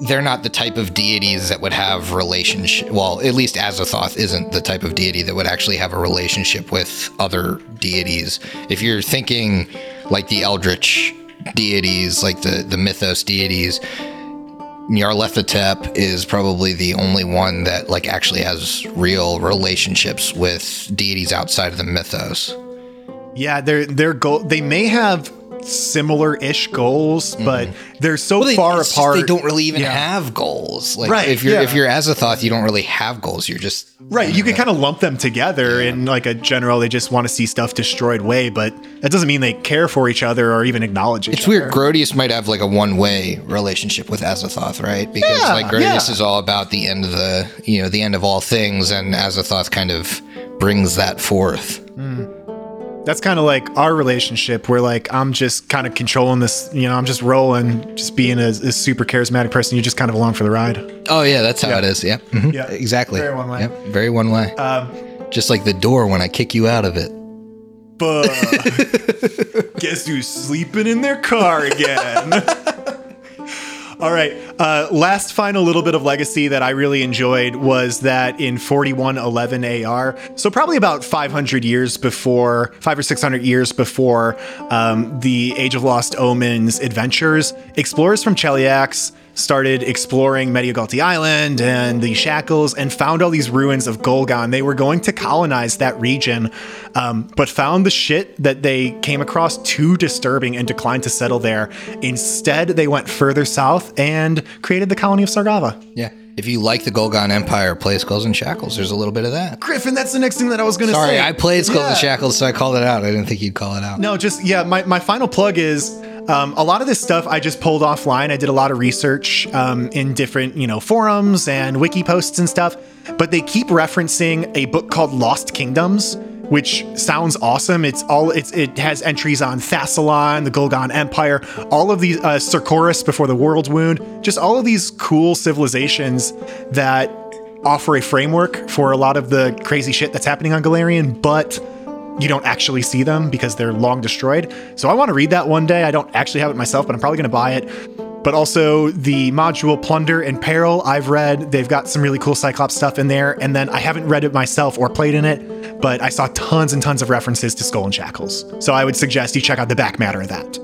They're not the type of deities that would have relationship. Well, at least Azathoth isn't the type of deity that would actually have a relationship with other deities. If you're thinking like the Eldritch deities, like the the mythos deities, Nyarlathotep is probably the only one that like actually has real relationships with deities outside of the mythos. Yeah, their their goal they may have similar-ish goals, mm-hmm. but they're so Well, they, far it's just apart. they don't really even Yeah. have goals. Like Right, if you're if you're Azathoth, you don't really have goals. You're just Right, you can kind of lump them together in like a general. They just want to see stuff destroyed way, but that doesn't mean they care for each other or even acknowledge each It's other. weird. Groetus might have like a one-way relationship with Azathoth, right? Because Yeah, like Groetus yeah. is all about the end of the, you know, the end of all things, and Azathoth kind of brings that forth. Mm. That's kind of like our relationship, where like I'm just kind of controlling this. You know, I'm just rolling, just being a, a super charismatic person. You're just kind of along for the ride. Oh yeah, that's how it is. Yeah, Mhm. Yeah. exactly. Very one way. Yep, very one way. Um, Just like the door when I kick you out of it. but guess who's sleeping in their car again? All right. Uh, last final little bit of legacy that I really enjoyed was that in 4111 AR, so probably about 500 years before, five or 600 years before um, the Age of Lost Omens adventures, explorers from Cheliax started exploring Mediogalti Island and the Shackles and found all these ruins of Ghol-Gan. They were going to colonize that region, um, but found the shit that they came across too disturbing and declined to settle there. Instead, they went further south and created the colony of Sargava. Yeah. If you like the Ghol-Gan Empire, play Skulls and Shackles. There's a little bit of that. Griffin, that's the next thing that I was going to say. Sorry, I played Skulls and Shackles, so I called it out. I didn't think you'd call it out. No, just yeah. My, my final plug is um, a lot of this stuff I just pulled offline. I did a lot of research um, in different you know forums and wiki posts and stuff. But they keep referencing a book called Lost Kingdoms, which sounds awesome. It's all it's it has entries on Thassilon, the Ghol-Gan Empire, all of these uh, before the World Wound, just all of these cool civilizations that offer a framework for a lot of the crazy shit that's happening on Golarion, but you don't actually see them because they're long destroyed. So I want to read that one day. I don't actually have it myself, but I'm probably going to buy it. But also the module Plunder and Peril, I've read. They've got some really cool Cyclops stuff in there. And then I haven't read it myself or played in it, but I saw tons and tons of references to Skull and Shackles. So I would suggest you check out the back matter of that.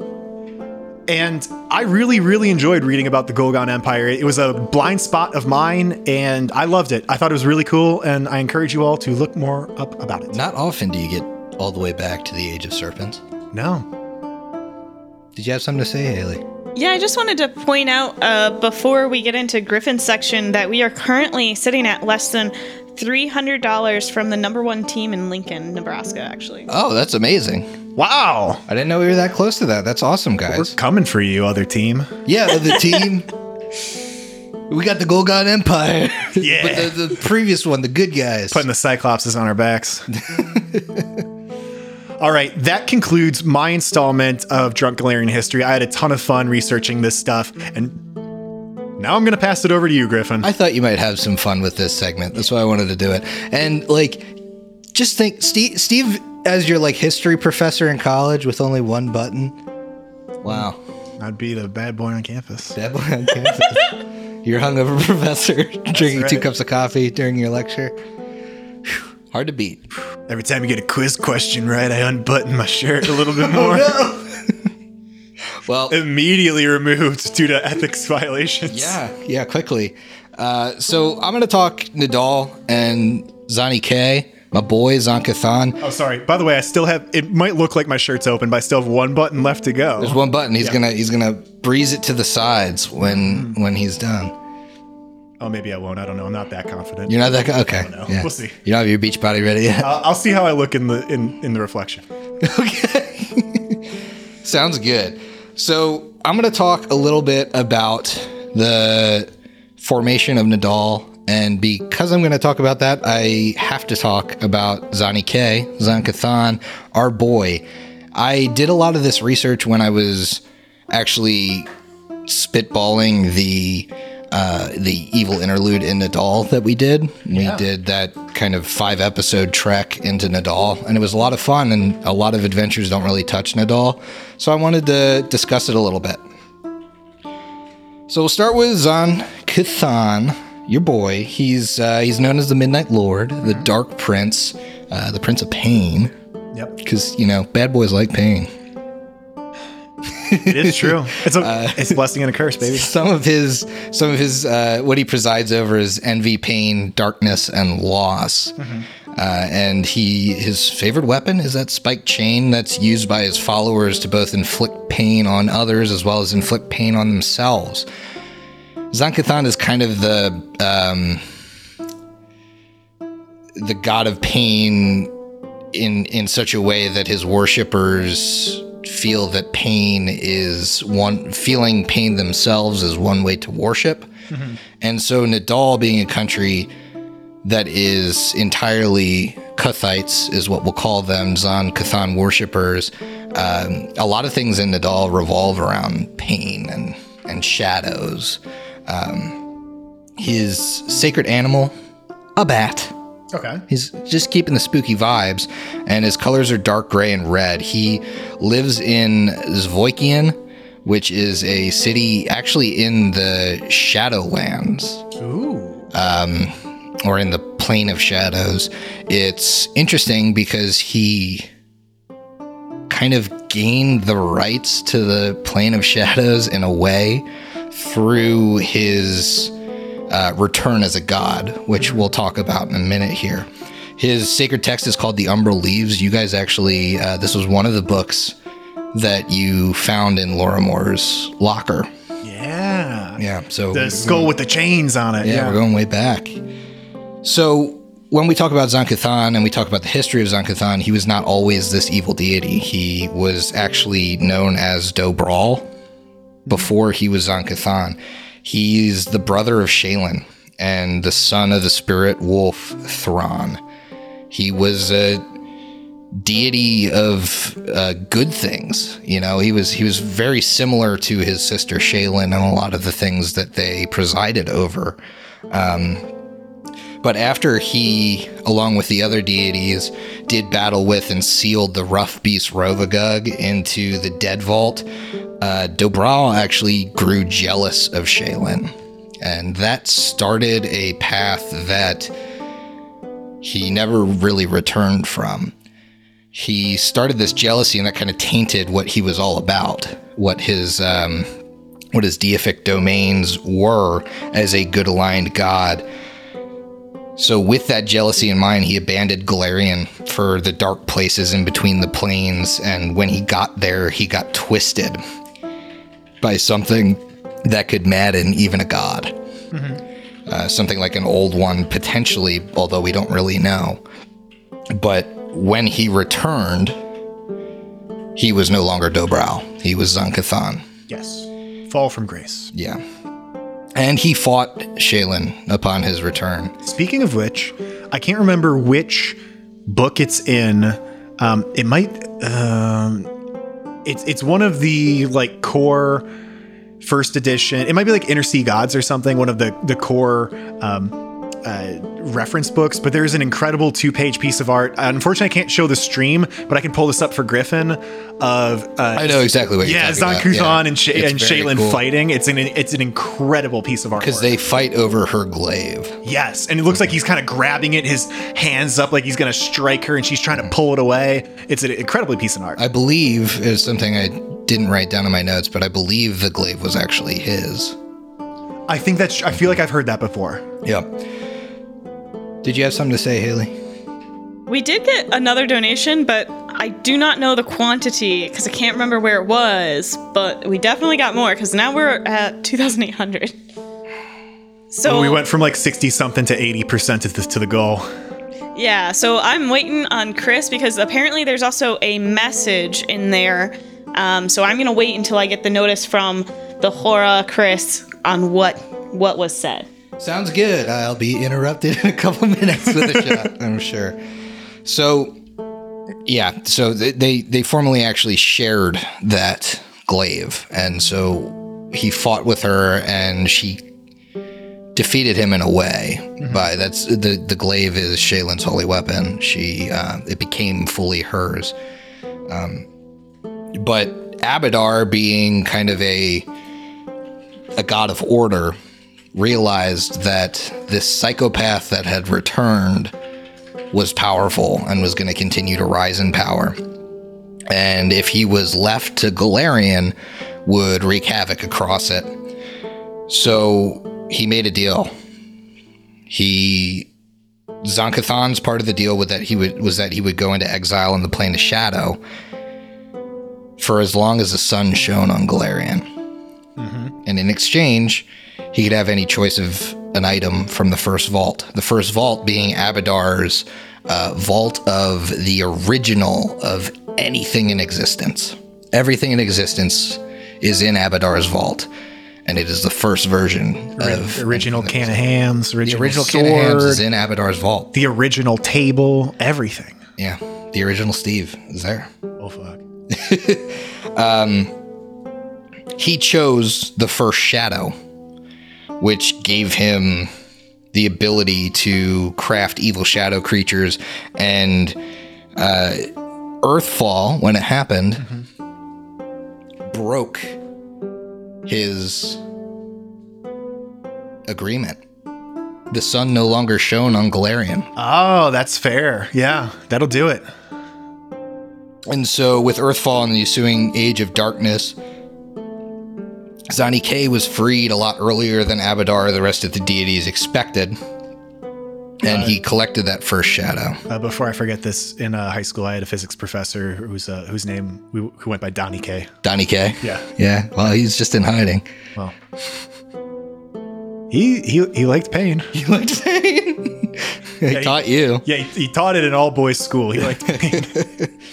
And I really, really enjoyed reading about the Ghol-Gan Empire. It was a blind spot of mine, and I loved it. I thought it was really cool, and I encourage you all to look more up about it. Not often do you get all the way back to the Age of Serpents. No. Did you have something to say, Haley? Yeah, I just wanted to point out uh, before we get into Griffin's section that we are currently sitting at less than $300 from the number one team in Lincoln, Nebraska, actually. Oh, that's amazing. Wow. I didn't know we were that close to that. That's awesome, guys. We're guys. coming for you, other team. Yeah, other team. we got the Ghol-Gan Empire. Yeah. but the, the previous one, the good guys. Putting the Cyclopses on our backs. All right, that concludes my installment of Drunk Golarion History. I had a ton of fun researching this stuff, and now I'm going to pass it over to you, Griffin. I thought you might have some fun with this segment. That's why I wanted to do it. And like, just think, Steve, Steve, as your like history professor in college with only one button. Wow, I'd be the bad boy on campus. that boy on campus. You're hungover professor drinking two cups of coffee during your lecture. Whew, Hard to beat. Every time you get a quiz question right, I unbutton my shirt a little bit more. oh, Well, Immediately removed due to ethics violations. Yeah, yeah, quickly. Uh, so I'm going to talk Nidal and Zani K, my boy Zon-Kuthon. Oh, sorry. By the way, I still have. It might look like my shirt's open, but I still have one button left to go. There's one button. He's gonna he's gonna breeze it to the sides when when he's done. Oh, maybe I won't. I don't know. I'm not that confident. You're not that guy. Okay, know. yeah. We'll see. You don't have your beach body ready yet. I'll, I'll see how I look in the in in the reflection. okay. Sounds good. So I'm going to talk a little bit about the formation of Nidal. And because I'm going to talk about that, I have to talk about Zani K, Zon-Kuthon, our boy. I did a lot of this research when I was actually spitballing the uh, the evil interlude in Nidal that we did. We did that kind of five episode trek into Nidal, and it was a lot of fun. And a lot of adventures don't really touch Nidal, so I wanted to discuss it a little bit. So we'll start with Zan Kathan, your boy. He's uh, he's known as the Midnight Lord, the Dark Prince, uh, the Prince of Pain, Yep, because you know bad boys like pain. It is true. It's a Uh, it's a blessing and a curse, baby. some of his some of his uh, what he presides over is envy, pain, darkness, and loss. Uh, and he his favorite weapon is that spiked chain that's used by his followers to both inflict pain on others as well as inflict pain on themselves. Zon-Kuthon is kind of the um, the god of pain in in such a way that his worshippers feel that pain is one feeling pain themselves is one way to worship. And so Nidal being a country that is entirely Kuthites is what we'll call them, Zon-Kuthon worshippers. Um, a lot of things in Nidal revolve around pain and, and shadows. Um, his sacred animal, a bat. Okay. He's just keeping the spooky vibes, and his colors are dark gray and red. He lives in Xovaikain, which is a city actually in the Shadowlands Ooh. Um, or in the plane of shadows. It's interesting because he kind of gained the rights to the plane of shadows in a way through his uh, return as a god, which we'll talk about in a minute here. His sacred text is called The Umbral Leaves. You guys actually, uh, this was one of the books that you found in Lorimore's locker. Yeah. Yeah, so The skull with the chains on it. yeah, Yeah. we're going way back. So when we talk about Zon-Kuthon and we talk about the history of Zon-Kuthon, he was not always this evil deity. He was actually known as Dou-Bral before he was Zon-Kuthon. He's the brother of Shelyn and the son of the spirit wolf Thron. He was a deity of uh, good things. You know, he was he was very similar to his sister Shelyn and a lot of the things that they presided over. But after he, along with the other deities, did battle with and sealed the rough beast Rovagug into the Dead Vault, uh, Dou-Bral actually grew jealous of Shelyn. And that started a path that he never really returned from. He started this jealousy, and that kind of tainted what he was all about, what his um, what his deific domains were as a good aligned god. So, with that jealousy in mind, he abandoned Golarion for the dark places in between the plains. And when he got there, he got twisted by something that could madden even a god. Uh, something like an old one, potentially, although we don't really know. But when he returned, he was no longer Dou-Bral. He was Zon-Kuthon. Yes. Fall from grace. Yeah. And he fought Shelyn upon his return. Speaking of which, I can't remember which book it's in. Um, it might. Um, it's it's one of the like core first edition. It might be like Inner Sea Gods or something. One of the the core um, uh, reference books. But there's an incredible two page piece of art. Unfortunately, I can't show the stream, but I can pull this up for Griffin. Of uh, I know exactly what you're yeah, talking about. Yeah. and Sh- It's and Shelyn cool. fighting. It's an it's an incredible piece of art Because they fight over her glaive. Yes, and it looks like he's kind of grabbing it, his hands up like he's gonna strike her, and she's trying to pull it away. It's an incredibly piece of art. I believe is something I didn't write down in my notes, but I believe the glaive was actually his. I think that's. I feel like I've heard that before. Yep. Did you have something to say, Haley? We did get another donation, but I do not know the quantity because I can't remember where it was. But we definitely got more because now we're at 2,800. So we went from like sixty something to eighty percent to the to the goal. Yeah, so I'm waiting on Chris because apparently there's also a message in there. Um, so I'm gonna wait until I get the notice from the Hora Chris on what what was said. Sounds good. I'll be interrupted in a couple minutes with a shot, I'm sure. So, yeah, so they, they they formally actually shared that glaive, and so he fought with her, and she defeated him in a way. By that's the the glaive is Shelyn's holy weapon. She uh, it became fully hers. Um, but Abadar, being kind of a a god of order, realized that this psychopath that had returned was powerful and was going to continue to rise in power. And if he was left to Golarion, would wreak havoc across it. So he made a deal. He Zon-Kuthon's part of the deal with that he would was that he would go into exile in the plane of shadow for as long as the sun shone on Golarion. Mm-hmm. And in exchange, he could have any choice of an item from the first vault. The first vault being Abadar's uh, vault of the original of anything in existence. Everything in existence is in Abadar's vault, and it is the first version of the original can of hams, the original, original sword, can of hams is in Abadar's vault. the original table, everything. Yeah, the original Steve is there. Oh fuck. he chose the first shadow, which gave him the ability to craft evil shadow creatures. And uh, Earthfall, when it happened, broke his agreement. The sun no longer shone on Golarion. Oh, that's fair. Yeah, that'll do it. And so, with Earthfall and the ensuing Age of Darkness, Zani K was freed a lot earlier than Abadar, the rest of the deities expected. And he collected that first shadow. Uh, before I forget this, in uh, high school, I had a physics professor whose uh, whose name who who went by Donnie K. Donnie K. Yeah. Yeah. Well, he's just in hiding. Well, he he he liked pain. He liked pain. he he- taught you. Yeah, he, he taught it in all boys school. He liked pain.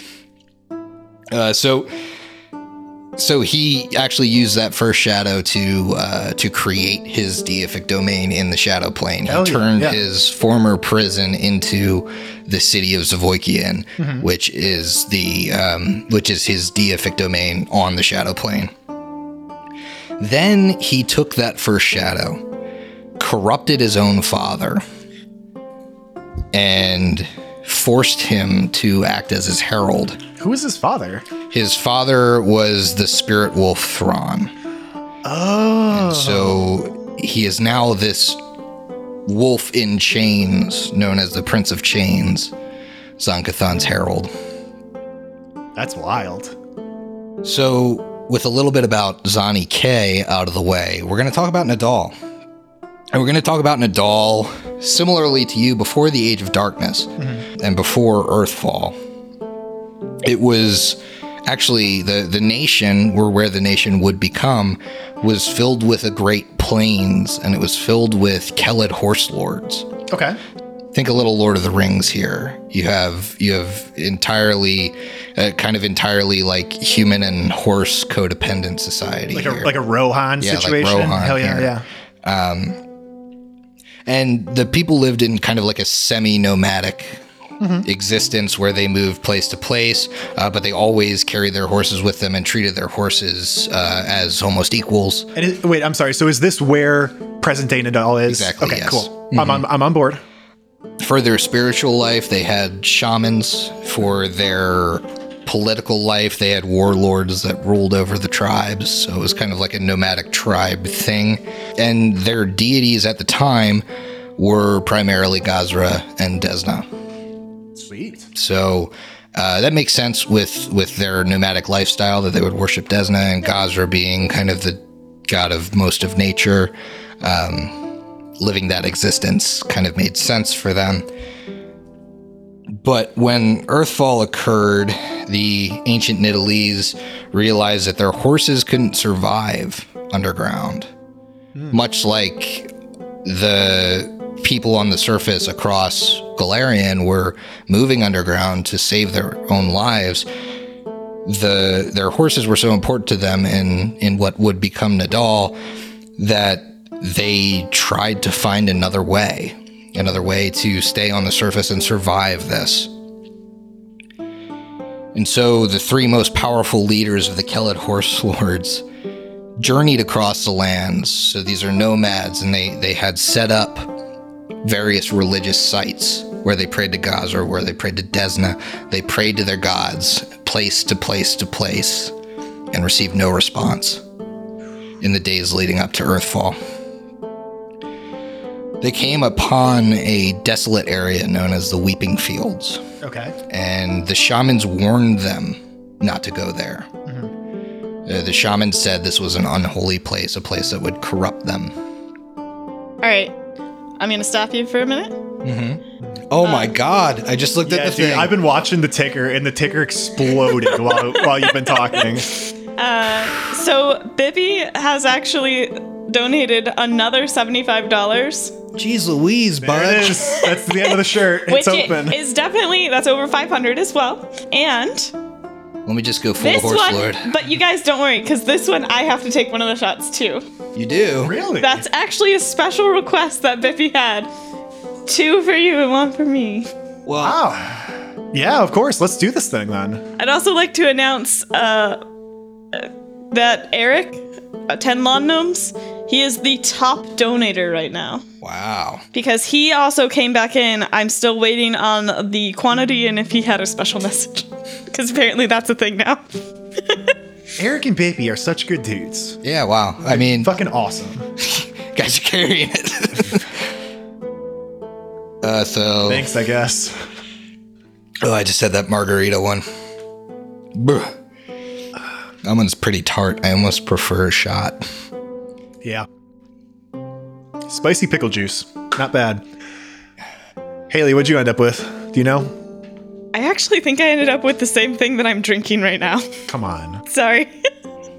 Uh, so, so he actually used that first shadow to uh, to create his deific domain in the shadow plane. He Hell turned yeah. his former prison into the city of Xovaikain, Mm-hmm. which is the um, which is his deific domain on the shadow plane. Then he took that first shadow, corrupted his own father, and forced him to act as his herald. Who was his father? His father was the spirit wolf Thrawn. Oh, So he is now this wolf in chains, known as the Prince of Chains, Zon-Kuthon's herald. that's wild. So, with a little bit about Zani K out of the way, we're going to talk about Nidal. And we're going to talk about Nidal similarly to you before the Age of Darkness mm-hmm. and before Earthfall. It was actually the, the nation, or where the nation would become, was filled with a great plains and it was filled with Kelid horse lords Okay. think a little Lord of the Rings here. You have you have entirely, uh, kind of entirely like human and horse codependent society Like a here. like a Rohan Yeah, like situation. Rohan Hell yeah, here. yeah. and the people lived in kind of like a semi-nomadic Mm-hmm. existence where they move place to place, uh, but they always carried their horses with them and treated their horses uh, as almost equals. Wait, I'm sorry. So is this where present day Nidal is? Exactly, Okay, yes. cool. I'm on. I'm on board. For their spiritual life, they had shamans. For their political life, they had warlords that ruled over the tribes. So it was kind of like a nomadic tribe thing. And their deities at the time were primarily Gozreh and Desna. Sweet. So uh, that makes sense with with their nomadic lifestyle that they would worship Desna and Gozreh being kind of the god of most of nature. Um, living that existence kind of made sense for them. But when Earthfall occurred, the ancient Nidalese realized that their horses couldn't survive underground. Much like the people on the surface across Golarion were moving underground to save their own lives. The their horses were so important to them in in what would become Nidal that they tried to find another way, another way to stay on the surface and survive this. And so the three most powerful leaders of the Kelid Horse Lords journeyed across the lands. So these are nomads, and they, they had set up various religious sites where they prayed to Gozreh, where they prayed to Desna. They prayed to their gods, place to place to place, and received no response in the days leading up to Earthfall. They came upon a desolate area known as the Weeping Fields Okay. and the shamans warned them not to go there. Uh, the shaman said this was an unholy place, a place that would corrupt them. All right. I'm going to stop you for a minute. Mm-hmm. Oh my god! I just looked Yeah, at the dude, thing. I've been watching the ticker, and the ticker exploded while while you've been talking. So Bibby has actually donated another seventy-five dollars, Jeez Louise, There bud. That's the end of the shirt. which It's open. is definitely that's over five hundred as well. And Let me just go full this horse one, lord. but you guys don't worry because this one I have to take one of the shots too. You do. really? That's actually a special request that Bippy had. Two for you and one for me. Well, wow. Yeah, of course. Let's do this thing then. I'd also like to announce uh, uh, that Eric, uh, 10 Lawn Gnomes, he is the top donator right now. wow. Because he also came back in. I'm still waiting on the quantity and if he had a special message. Because apparently that's a thing now. Eric and Baby are such good dudes. Yeah. Wow. I mean, Fucking awesome. guys are carrying it. uh, so. Thanks, I guess. Oh, I just had that margarita one. Bruh. That one's pretty tart. I almost prefer a shot. Yeah. Spicy pickle juice. Not bad. Haley, what'd you end up with? Do you know? I actually think I ended up with the same thing that I'm drinking right now. Come on. Sorry.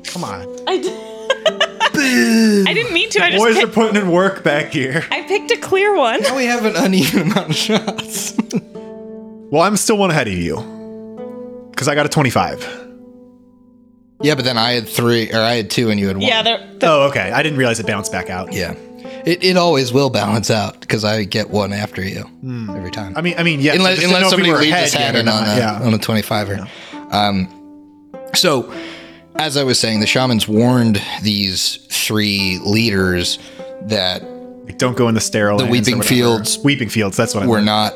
Come on. I, d- I didn't mean to. I just Boys are putting in work back here. I picked a clear one. Now we have an uneven amount of shots. Well, I'm still one ahead of you. Because I got a 25. Yeah, but then I had three, or I had two, and you had one. Yeah, they're, they're Oh, okay. I didn't realize it bounced back out. Yeah. It, it always will balance out because I get one after you every time. I mean, I mean, yes. I unless just didn't unless if we somebody leaves ahead us yet or on not. a, yeah. on a 25er. Um, so, as I was saying, the shamans warned these three leaders that Like, don't go in the sterile. The lands or Weeping whatever. Fields Weeping Fields. That's what I we're meant. not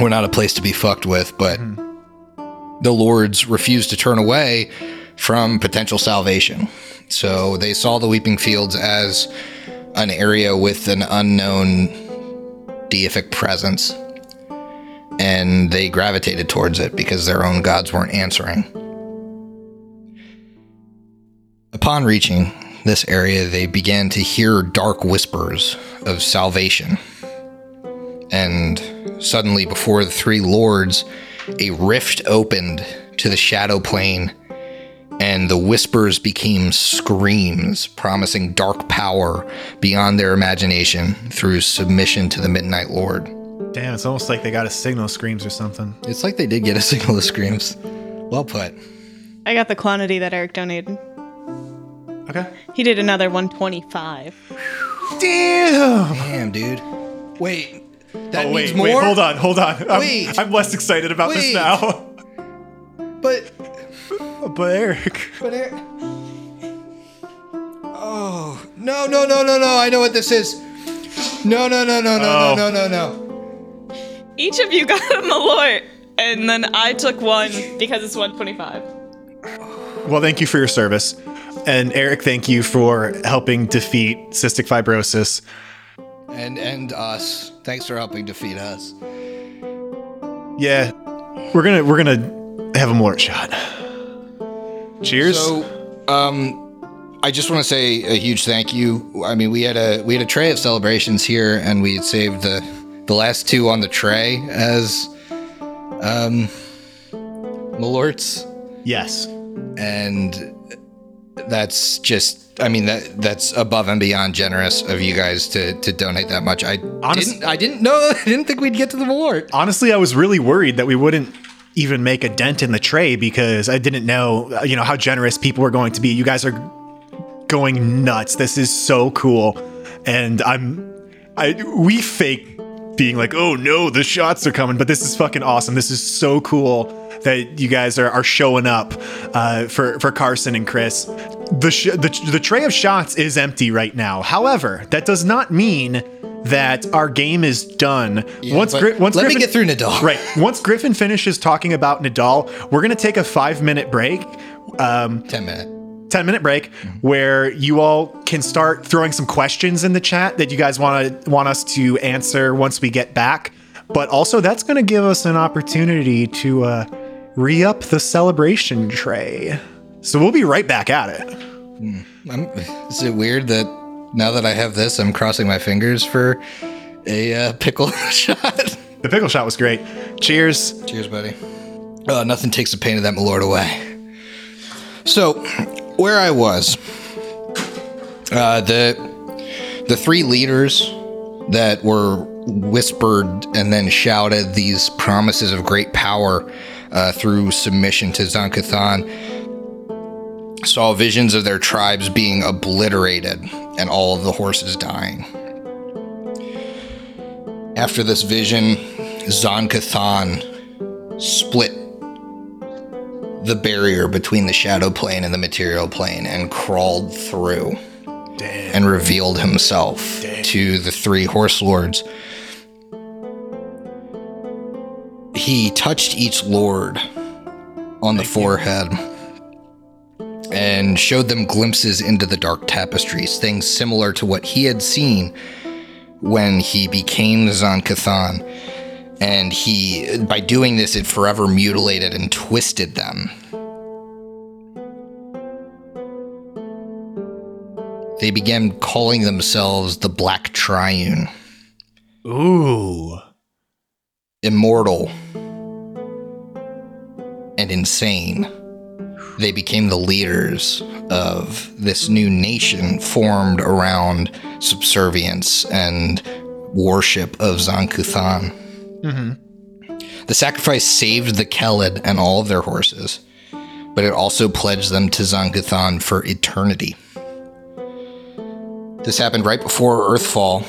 we're not a place to be fucked with, but Mm-hmm. the lords refused to turn away from potential salvation. So they saw the Weeping Fields as an area with an unknown deific presence. And they gravitated towards it because their own gods weren't answering. Upon reaching this area, they began to hear dark whispers of salvation. And suddenly, before the three lords, a rift opened to the shadow plane, and the whispers became screams, promising dark power beyond their imagination through submission to the Midnight Lord. Damn, it's almost like they got a signal of screams or something. It's like they did get a signal of screams. Well put. I got the quantity that Eric donated. Okay. He did another 125. Damn. Damn, dude. Wait, that Oh, means wait, more. wait, hold on, hold on. I'm, Wait. I'm less excited about this now. But But Eric, But it. Oh no no no no no! I know what this is. No no no no no Oh. no no no no. Each of you got a Malort, and then I took one because it's 125. well, thank you for your service, and Eric, thank you for helping defeat cystic fibrosis. And and us. Thanks for helping defeat us. Yeah, we're gonna we're gonna have a more shot. Cheers. So, um, I just want to say a huge thank you. I mean, we had a we had a tray of celebrations here, and we had saved the the last two on the tray as um malorts. yes. and that's just i mean that that's above and beyond generous of you guys to to donate that much i Honest- didn't i didn't know i didn't think we'd get to the award Honestly, I was really worried that we wouldn't even make a dent in the tray because I didn't know, uh, you know, how generous people were going to be. You guys are going nuts. This is so cool, and I'm, I we fake being like, oh no, the shots are coming, but this is fucking awesome. This is so cool that you guys are, are showing up uh, for for Carson and Chris. The, sh- the the tray of shots is empty right now. However, that does not mean that our game is done. once Gri- once let me Griffin- get through Nidal. Right. Once Griffin finishes talking about Nidal, we're gonna take a five minute break. Um, 10 minute 10 minute break where you all can start throwing some questions in the chat that you guys want to want us to answer once we get back but also that's going to give us an opportunity to uh, re-up the celebration tray so we'll be right back at it I'm, is it weird that now that i have this i'm crossing my fingers for a uh, pickle shot. The pickle shot was great. Cheers. Cheers, buddy. Uh, nothing takes the pain of that Malort away. So, where I was, uh, the the three leaders that were whispered and then shouted these promises of great power uh, through submission to Zon-Kuthon saw visions of their tribes being obliterated and all of the horses dying. After this vision, Zon-Kuthon split the barrier between the shadow plane and the material plane and crawled through Damn. and revealed himself to the three horse lords. He touched each lord on the forehead and showed them glimpses into the dark tapestries, things similar to what he had seen when he became Zon-Kuthon. And he, by doing this, it forever mutilated and twisted them. They began calling themselves the Black Triune, Ooh. immortal and insane. They became the leaders of this new nation formed around subservience and worship of Zon-Kuthon. Mm-hmm. The sacrifice saved the Kelid and all of their horses, but it also pledged them to Zon-Kuthon for eternity. This happened right before Earthfall,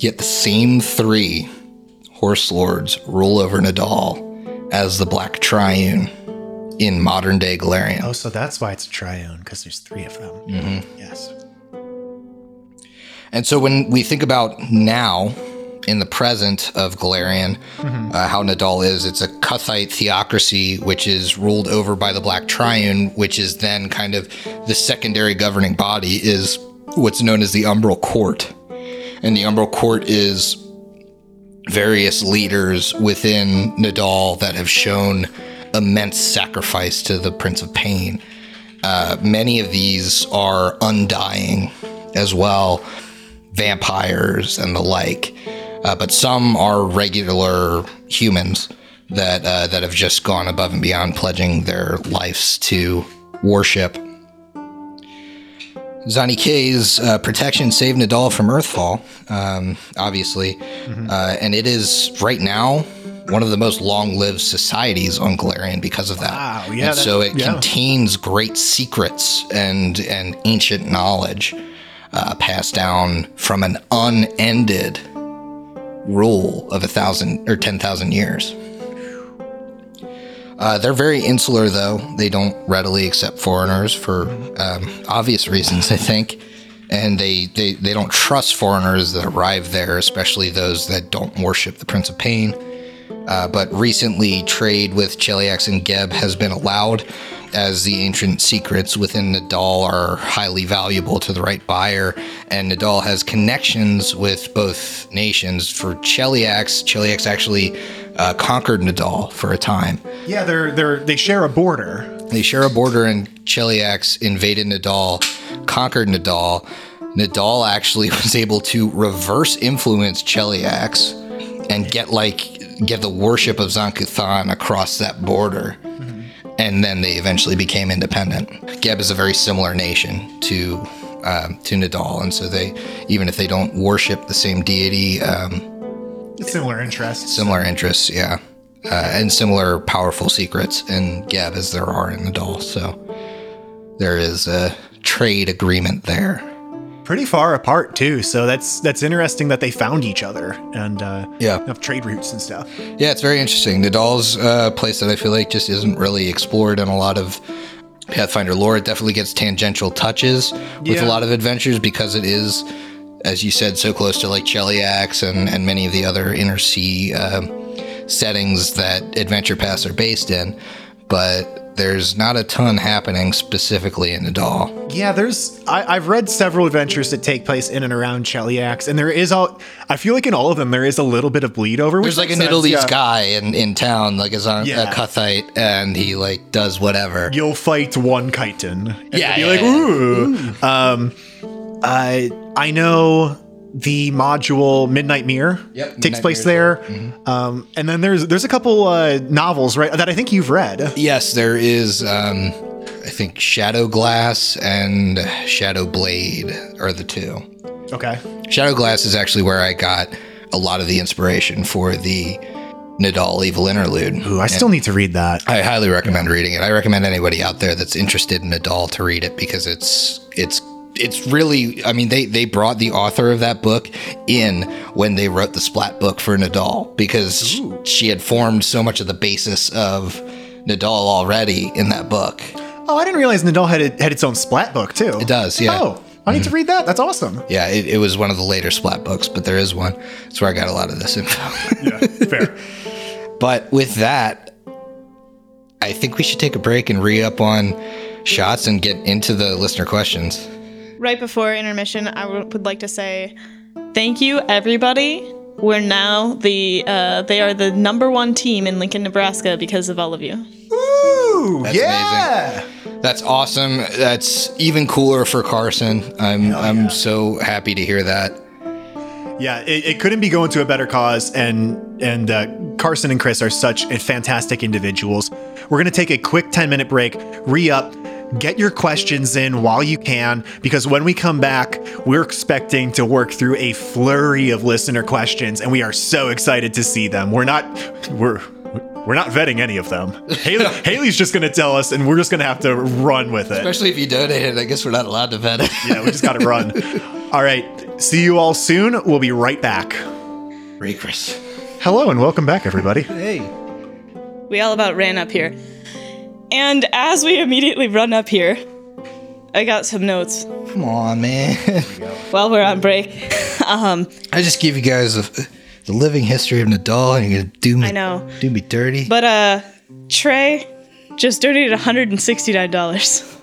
yet the same three horse lords rule over Nidal as the Black Triune in modern day Golarion. Oh, so that's why it's a triune because there's three of them. Mm-hmm. Yes. And so when we think about now, in the present of Golarion, uh, how Nidal is, it's a Kuthite theocracy, which is ruled over by the Black Triune, which is then kind of the secondary governing body, is what's known as the Umbral Court. And the Umbral Court is various leaders within Nidal that have shown immense sacrifice to the Prince of Pain. Uh, many of these are undying as well, vampires and the like. Uh, but some are regular humans that uh, that have just gone above and beyond, pledging their lives to worship. Zani K's uh, protection saved Nidal from Earthfall, um, obviously, uh, and it is right now one of the most long-lived societies on Golarion because of that. Wow, yeah, and that- so it yeah. contains great secrets and and ancient knowledge uh, passed down from an unended rule of a thousand or ten thousand years. Uh, they're very insular, though. They don't readily accept foreigners for um, obvious reasons, I think. And they, they, they don't trust foreigners that arrive there, especially those that don't worship the Prince of Pain. Uh, but recently, trade with Cheliax and Geb has been allowed, as the ancient secrets within Nidal are highly valuable to the right buyer. And Nidal has connections with both nations. For Cheliax, Cheliax actually uh, conquered Nidal for a time. Yeah, they're they're they share a border. They share a border, and Cheliax invaded Nidal, conquered Nidal. Nadal actually was able to reverse influence Cheliax and get like get the worship of Zon-Kuthon across that border. And then they eventually became independent. Geb is a very similar nation to um, to Nidal, and so they even if they don't worship the same deity, um, Similar interests. similar interests, yeah, uh, and similar powerful secrets in Geb as there are in Nidal. So there is a trade agreement there. Pretty far apart too. So that's that's interesting that they found each other and uh, Yeah. have trade routes and stuff. Yeah, it's very interesting. Nidal's a place that I feel like just isn't really explored in a lot of Pathfinder lore. It definitely gets tangential touches with Yeah. a lot of adventures because it is, as you said, so close to like Cheliax and, and many of the other inner sea um settings that adventure paths are based in. But there's not a ton happening specifically in Nidal. Yeah, there's I, I've read several adventures that take place in and around Cheliax, and there is all I feel like in all of them there is a little bit of bleed over. There's like an sense, Nidalese yeah. guy in, in town, like a, Zon- Yeah. a Kuthite, and he like does whatever. You'll fight one kyton. And Yeah, you'll be yeah, like, yeah. ooh. Um, I I know the module Midnight Mirror Yep, takes Midnight place Mirror there. Um, and then there's there's a couple uh, novels right that I think you've read. Yes, there is. Um, I think Shadow Glass and Shadow Blade are the two. Okay. Shadow Glass is actually where I got a lot of the inspiration for the Nidal Evil Interlude. Ooh, I still need to read that. I highly recommend reading it. I recommend anybody out there that's interested in Nidal to read it because it's it's it's really I mean they they brought the author of that book in when they wrote the splat book for Nidal because she had formed so much of the basis of Nidal already in that book. Oh, I didn't realize Nidal had it, had its own splat book too. It does, yeah. Oh, I need to mm-hmm. read that. That's awesome. Yeah, it, it was one of the later splat books, but there is one. That's where I got a lot of this info. Yeah, fair. But with that, I think we should take a break and re up on shots and get into the listener questions. Right before intermission, I w- would like to say thank you, everybody. We're now the uh, they are the number one team in Lincoln, Nebraska because of all of you. Ooh, That's yeah. That's awesome. That's even cooler for Carson. I'm I'm so happy to hear that. Yeah, it, it couldn't be going to a better cause, and and uh, Carson and Chris are such fantastic individuals. We're gonna take a quick ten minute break, re up, get your questions in while you can, because when we come back, we're expecting to work through a flurry of listener questions, and we are so excited to see them. We're not we're we're not vetting any of them. Haley, Haley's just gonna tell us, and we're just gonna have to run with it. Especially if you donated. I guess we're not allowed to vet it. Yeah, we just gotta run. All right, see you all soon. We'll be right back. Ray Chris. Hello and welcome back, everybody. Hey. We all about ran up here. And as we immediately run up here, I got some notes Come on, man. while we're on break. um, I just give you guys a, the living history of Nidal, and you're gonna do me. I know. Do me dirty. But uh Trey just donated $169.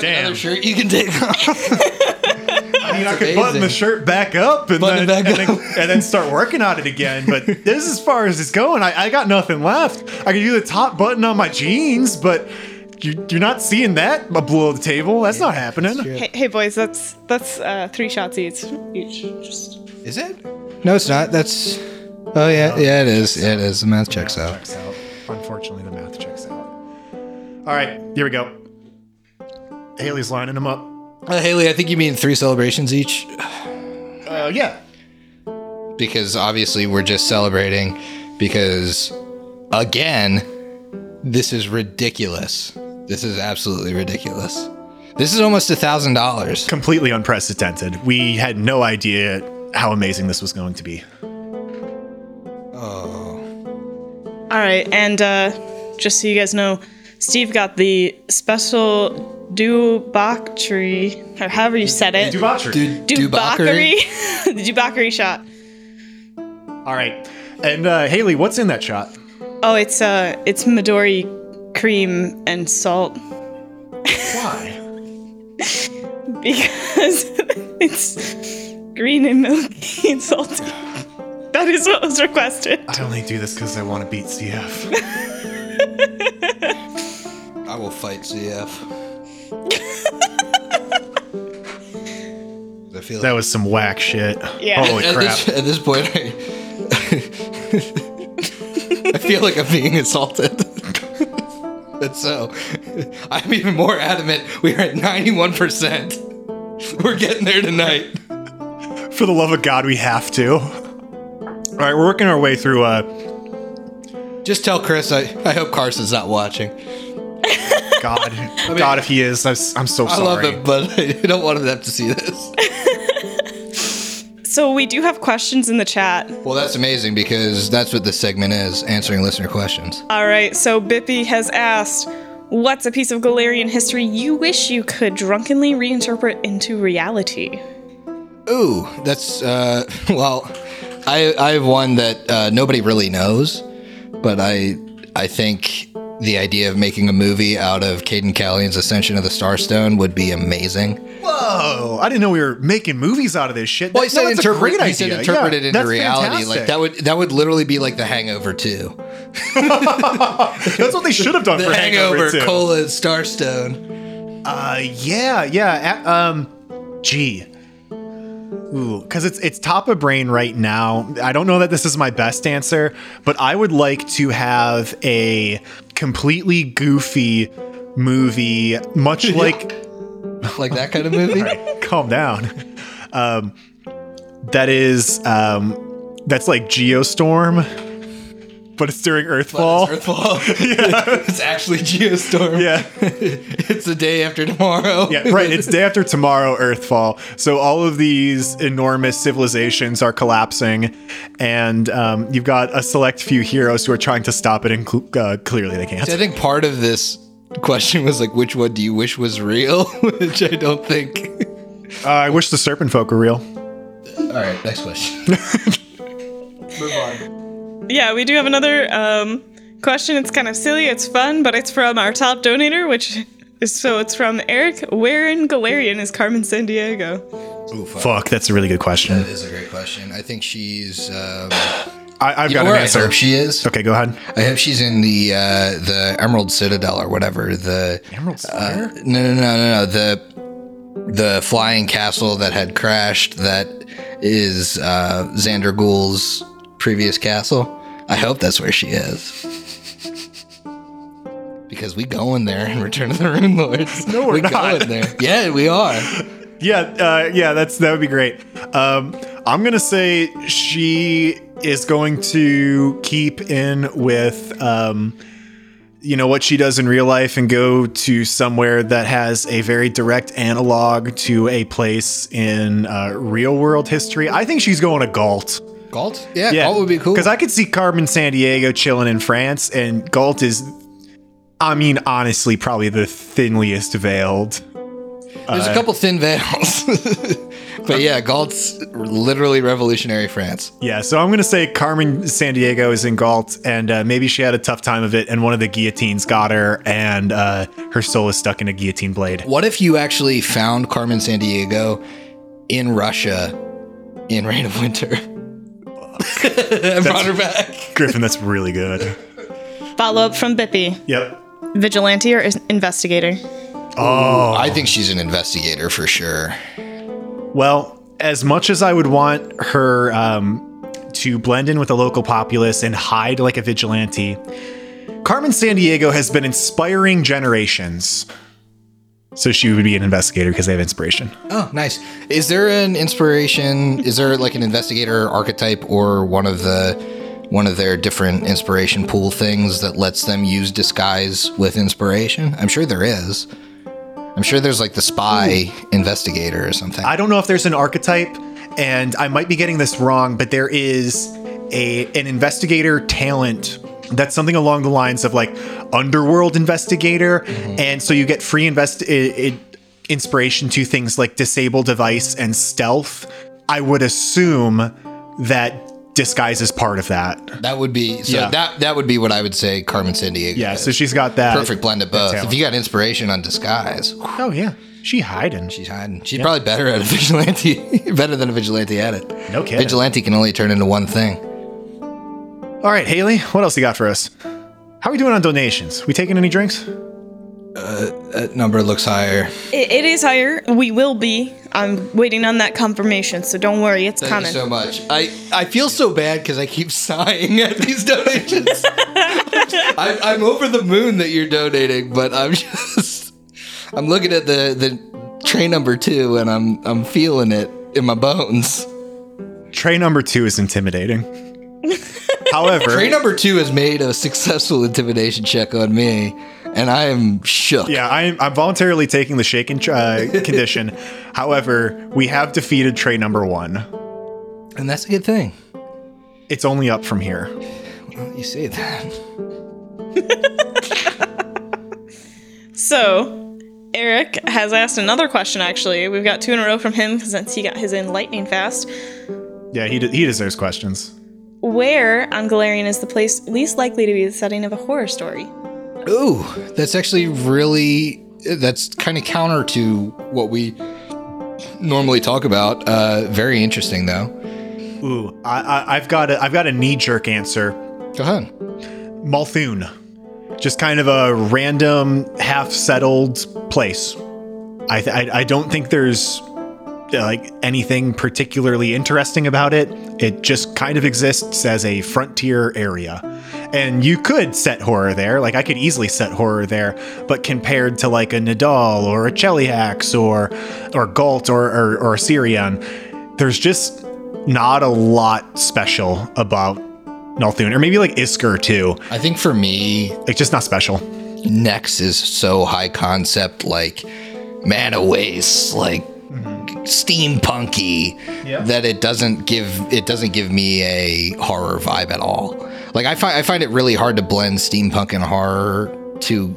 Damn. Another shirt you can take off. I mean, I could amazing. button the shirt back up and, Button then, it back and, then, and then start working on it again. But this is as far as it's going. I, I got nothing left. I could do the top button on my jeans, but you, you're not seeing that below the table. That's not happening. hey, hey boys, that's that's uh, three shots each. Each. Just Is it? No, it's not. That's. Oh yeah, yeah, it is. Yeah, it is. The math checks out. Checks out. Unfortunately, the math checks out. All right, here we go. Haley's lining them up. Uh, Haley, I think you mean three celebrations each, Uh, yeah. because obviously we're just celebrating. Because again, this is ridiculous. This is absolutely ridiculous. This is almost a thousand dollars. Completely unprecedented. We had no idea how amazing this was going to be. Oh. All right, and uh, just so you guys know, Steve got the special debauchery, or however you said it. Debauchery. Debauchery. the debauchery shot. All right. And uh, Haley, what's in that shot? Oh, it's uh, it's Midori cream and salt Why? because it's green and milky and salty. That is what was requested. I only do this because I want to beat CF. I will fight CF. I feel That was some whack shit. Yeah. Holy at, crap. this, at this point, I, I feel like I'm being assaulted. and so, I'm even more adamant. We are at 91%. We're getting there tonight. For the love of God, we have to. All right, we're working our way through. Uh, Just tell Chris I, I hope Carson's not watching. God, God, if he is, I'm, s- I'm so sorry. I love him, but I don't want him to have to see this. So we do have questions in the chat. Well, that's amazing because that's what this segment is answering listener questions. All right, so Bippy has asked, "What's a piece of Golarion history you wish you could drunkenly reinterpret into reality?" Ooh, that's uh well, I I have one that uh, nobody really knows, but I I think the idea of making a movie out of Cayden Cailean's Ascension of the Starstone would be amazing. Whoa! I didn't know we were making movies out of this shit. Well, he That- said no, interpret, great he said idea. interpret Yeah, it into reality. Like fantastic. that would that would literally be like The Hangover too. That's what they should have done The for Hangover, Hangover, too. Cola, and Starstone. Uh, yeah, yeah. Um, gee, Ooh, because it's it's top of brain right now. I don't know that this is my best answer, but I would like to have a completely goofy movie, much like Like that kind of movie? calm down. Um, that is um, that's like Geostorm, but it's during Earthfall. Earthfall. it's actually Geostorm. Yeah. it's the day after tomorrow. Yeah, right. It's day after tomorrow, Earthfall. So all of these enormous civilizations are collapsing, and um, you've got a select few heroes who are trying to stop it, and cl- uh, clearly they can't. I think part of this question was like, which one do you wish was real? Which I don't think. Uh, I wish the Serpent Folk were real. All right, next question. Move on. Yeah, we do have another um, question. It's kind of silly. It's fun, but it's from our top donator, which is so it's from Eric. Where in Golarion is Carmen Sandiego? Ooh, fuck. Fuck, that's a really good question. That is a great question. I think she's. Um, I, I've got an where I answer. hope she is. Okay, go ahead. I hope she's in the uh, the Emerald Citadel or whatever. The Emerald uh, no, no, no, no, no. The the flying castle that had crashed. That is uh, Xanderghul's previous castle. I hope that's where she is. Because we going there in Return of the Runelords. No, we're we not. going there. Yeah, we are. Yeah, uh, yeah, that's that would be great. Um, I'm gonna say she is going to keep in with, um, you know, what she does in real life and go to somewhere that has a very direct analog to a place in uh, real world history. I think she's going to Galt. Galt? Yeah, Yeah, Galt would be cool. because I could see Carmen Sandiego chilling in France, and Galt is, I mean, honestly, probably the thinliest veiled. There's a couple thin veils. but yeah, Galt's literally revolutionary France. Yeah, so I'm gonna say Carmen Sandiego is in Galt, and uh, maybe she had a tough time of it, and one of the guillotines got her, and uh, her soul is stuck in a guillotine blade. What if you actually found Carmen Sandiego in Russia in Reign of Winter? and brought her back. Griffin, that's really good. Follow up from Bippy. Yep. Vigilante or is- investigator? Oh, I think she's an investigator for sure. well, as much as I would want her um, to blend in with the local populace and hide like a vigilante, Carmen Sandiego has been inspiring generations. So she would be an investigator because they have inspiration. Oh, nice. Is there an inspiration? Is there like an investigator archetype or one of the one of their different inspiration pool things that lets them use disguise with inspiration? I'm sure there is. I'm sure there's like the spy investigator or something. I don't know if there's an archetype, and I might be getting this wrong, but there is a an investigator talent that's something along the lines of like underworld investigator, mm-hmm. and so you get free invest i- i- inspiration to things like disable device and stealth. I would assume that disguise is part of that. That would be so. Yeah. That that would be what I would say. Carmen Sandiego. Yeah, is. so she's got that perfect blend of both. If you got inspiration on disguise, Oh yeah, she hiding. she's hiding. She's probably better at a vigilante. better than a vigilante at it. No kidding. Vigilante can only turn into one thing. All right, Haley, what else you got for us? How are we doing on donations? We taking any drinks? Uh, that number looks higher. It, it is higher. We will be. I'm waiting on that confirmation, so don't worry, it's Thank coming. you so much. I, I feel so bad because I keep sighing at these donations. I, I'm over the moon that you're donating, but I'm just I'm looking at the the tray number two and I'm I'm feeling it in my bones. Tray number two is intimidating. However, Tray number two has made a successful intimidation check on me, and I am shook. yeah, I'm, I'm voluntarily taking the shaken uh, condition. However, we have defeated tray number one. And that's a good thing. It's only up from here. Well, you say that. So, Eric has asked another question, actually. We've got two in a row from him since he got his in lightning fast. Yeah, he, de- he deserves questions. Where on Golarion is the place least likely to be the setting of a horror story? Ooh, that's actually really that's kind of counter to what we normally talk about. Uh, very interesting though. Ooh, I, I, I've got a, I've got a knee jerk answer. Go ahead. Molthune, just kind of a random, half settled place. I, th- I I don't think there's Uh, like anything particularly interesting about it. It just kind of exists as a frontier area. And you could set horror there, like I could easily set horror there, but compared to like a Nidal or a Cheliax or or Galt or or, or a Syrian, there's just not a lot special about Molthune, or maybe like Isger too. I think for me, Like just not special. Nex is so high concept, like mana waste, like steampunky, Yeah. that it doesn't give it doesn't give me a horror vibe at all. Like I find I find it really hard to blend steampunk and horror to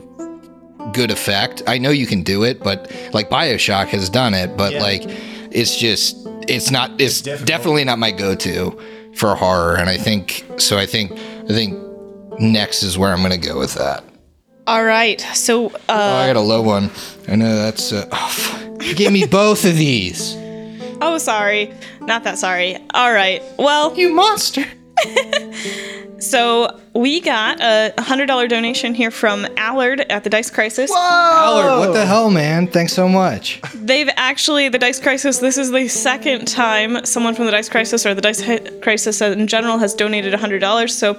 good effect. I know you can do it, but like Bioshock has done it, but Yeah. like it's just it's not it's difficult. definitely not my go-to for horror, and I think so. I think I think Nex is where I'm gonna go with that. All right. So, Oh, I uh, got a low one. I know that's. Uh, oh, fuck. You gave me both of these. oh, sorry. Not that sorry. All right. Well, You monster. so we got a $100 donation here from Allard at the Dice Crisis. Whoa! Allard, what the hell, man? Thanks so much. They've actually, the Dice Crisis, this is the second time someone from the Dice Crisis or the Dice Hi- Crisis in general has donated a $100. So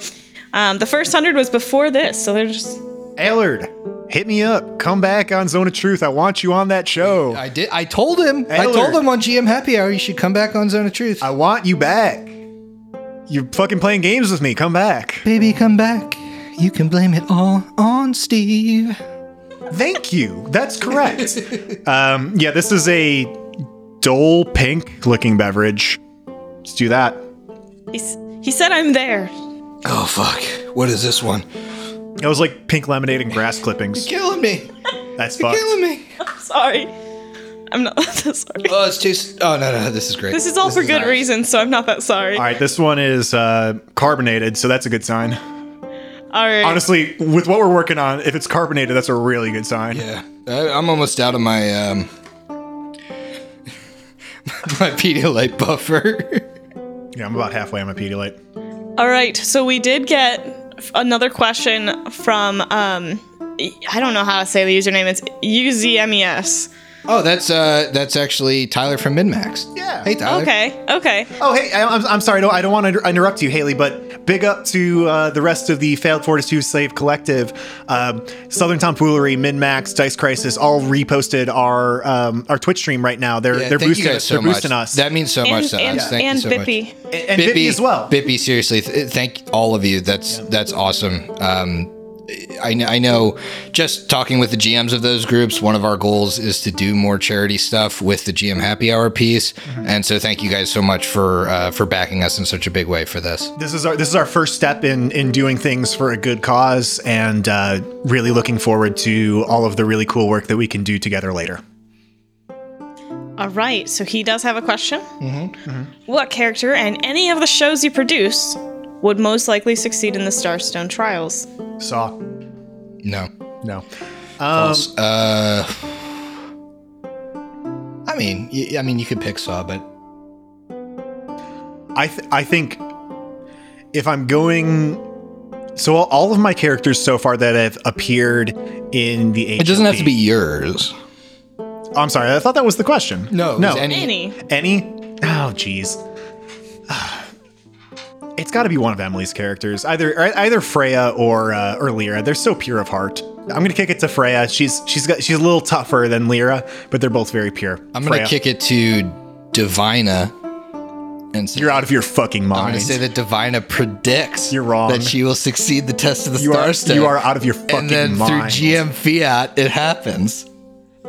um, the first 100 was before this. So they're just. Allard, hit me up. Come back on Zone of Truth. I want you on that show. I did. I told him. I told him on GM Happy Hour you should come back on Zone of Truth. I want you back. You're fucking playing games with me. Come back. Baby, come back. You can blame it all on Steve. Thank you. That's correct. um, yeah, this is a dull pink looking beverage. Let's do that. He's, he said, I'm there. Oh fuck! What is this one? It was like pink lemonade and grass clippings. You're Killing me. That's You're fucked. killing me. Sorry. I'm not that sorry. Oh, it's too. Oh no, no, this is great. This is all for good nice. reasons, so I'm not that sorry. All right, this one is uh, carbonated, so that's a good sign. All right. Honestly, with what we're working on, if it's carbonated, that's a really good sign. Yeah, I, I'm almost out of my um my Pedialyte buffer. Yeah, I'm about halfway on my Pedialyte. All right, so we did get f- another question from um I don't know how to say the username. It's UZMES. Oh, that's uh that's actually Tyler from MinMax. Yeah. Hey Tyler. Okay, okay. Oh, hey, I- I'm, I'm sorry. No, I don't want to interrupt you, Haley, but big up to uh, the rest of the Failed Fortitude Slave Collective. Um, Southern Tomfoolery, Minmax, Dice Crisis all reposted our um, our Twitch stream right now. They're Yeah, they're thank boosting you guys so they're much. boosting us. That means so And much to and, us. Thank and you so much. Bippy. and and Bippy as well. Bippy, seriously, th- thank all of you. That's that's awesome. Um, I, I know just talking with the GMs of those groups, one of our goals is to do more charity stuff with the GM Happy Hour piece, Mm-hmm. and so thank you guys so much for uh, for backing us in such a big way for this. This is our this is our first step in in doing things for a good cause, and uh, really looking forward to all of the really cool work that we can do together later. All right, so he does have a question. Mm-hmm. What character and any of the shows you produce would most likely succeed in the Starstone trials? Saw No, no. Um, uh, I mean, y- I mean, you could pick Saw, but I th- I think if I'm going, so all, all of my characters so far that have appeared in the it doesn't have to be yours. Oh, I'm sorry, I thought that was the question. No, no, any- Any. any. Oh, jeez. It's got to be one of Emily's characters, either either Freya or uh, or Lyra. They're so pure of heart. I'm gonna kick it to Freya. She's she's got she's a little tougher than Lyra, but they're both very pure. I'm gonna kick it to Divina, and say, You're out of your fucking mind. I'm gonna say that Divina predicts You're wrong. that she will succeed the test of the you are Star you are out of your fucking mind. and then mind. through GM Fiat, it happens.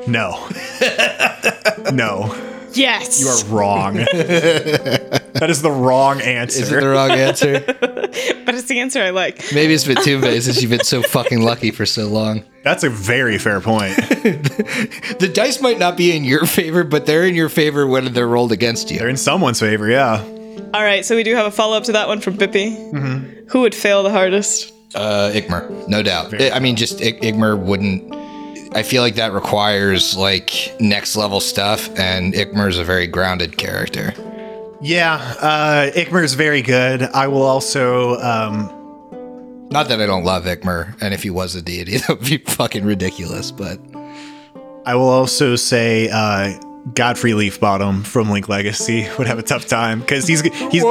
No. no. Yes. You are wrong. that is the wrong answer. Is it the wrong answer? but it's the answer I like. Maybe it's Batumbe since you've been so fucking lucky for so long. That's a very fair point. The dice might not be in your favor, but they're in your favor when they're rolled against you. They're in someone's favor, yeah. All right, so we do have a follow up to that one from Bippy. Mm-hmm. Who would fail the hardest? Uh, Igmar, no doubt. I I mean, just I- Igmar wouldn't. I feel like that requires like next level stuff, and Igmar is a very grounded character. Yeah, uh, Ikmer is very good. I will also, um, Not that I don't love Ikmer, and if he was a deity, that would be fucking ridiculous. But I will also say, uh, Godfrey Leafbottom from Link Legacy would have a tough time because he's he's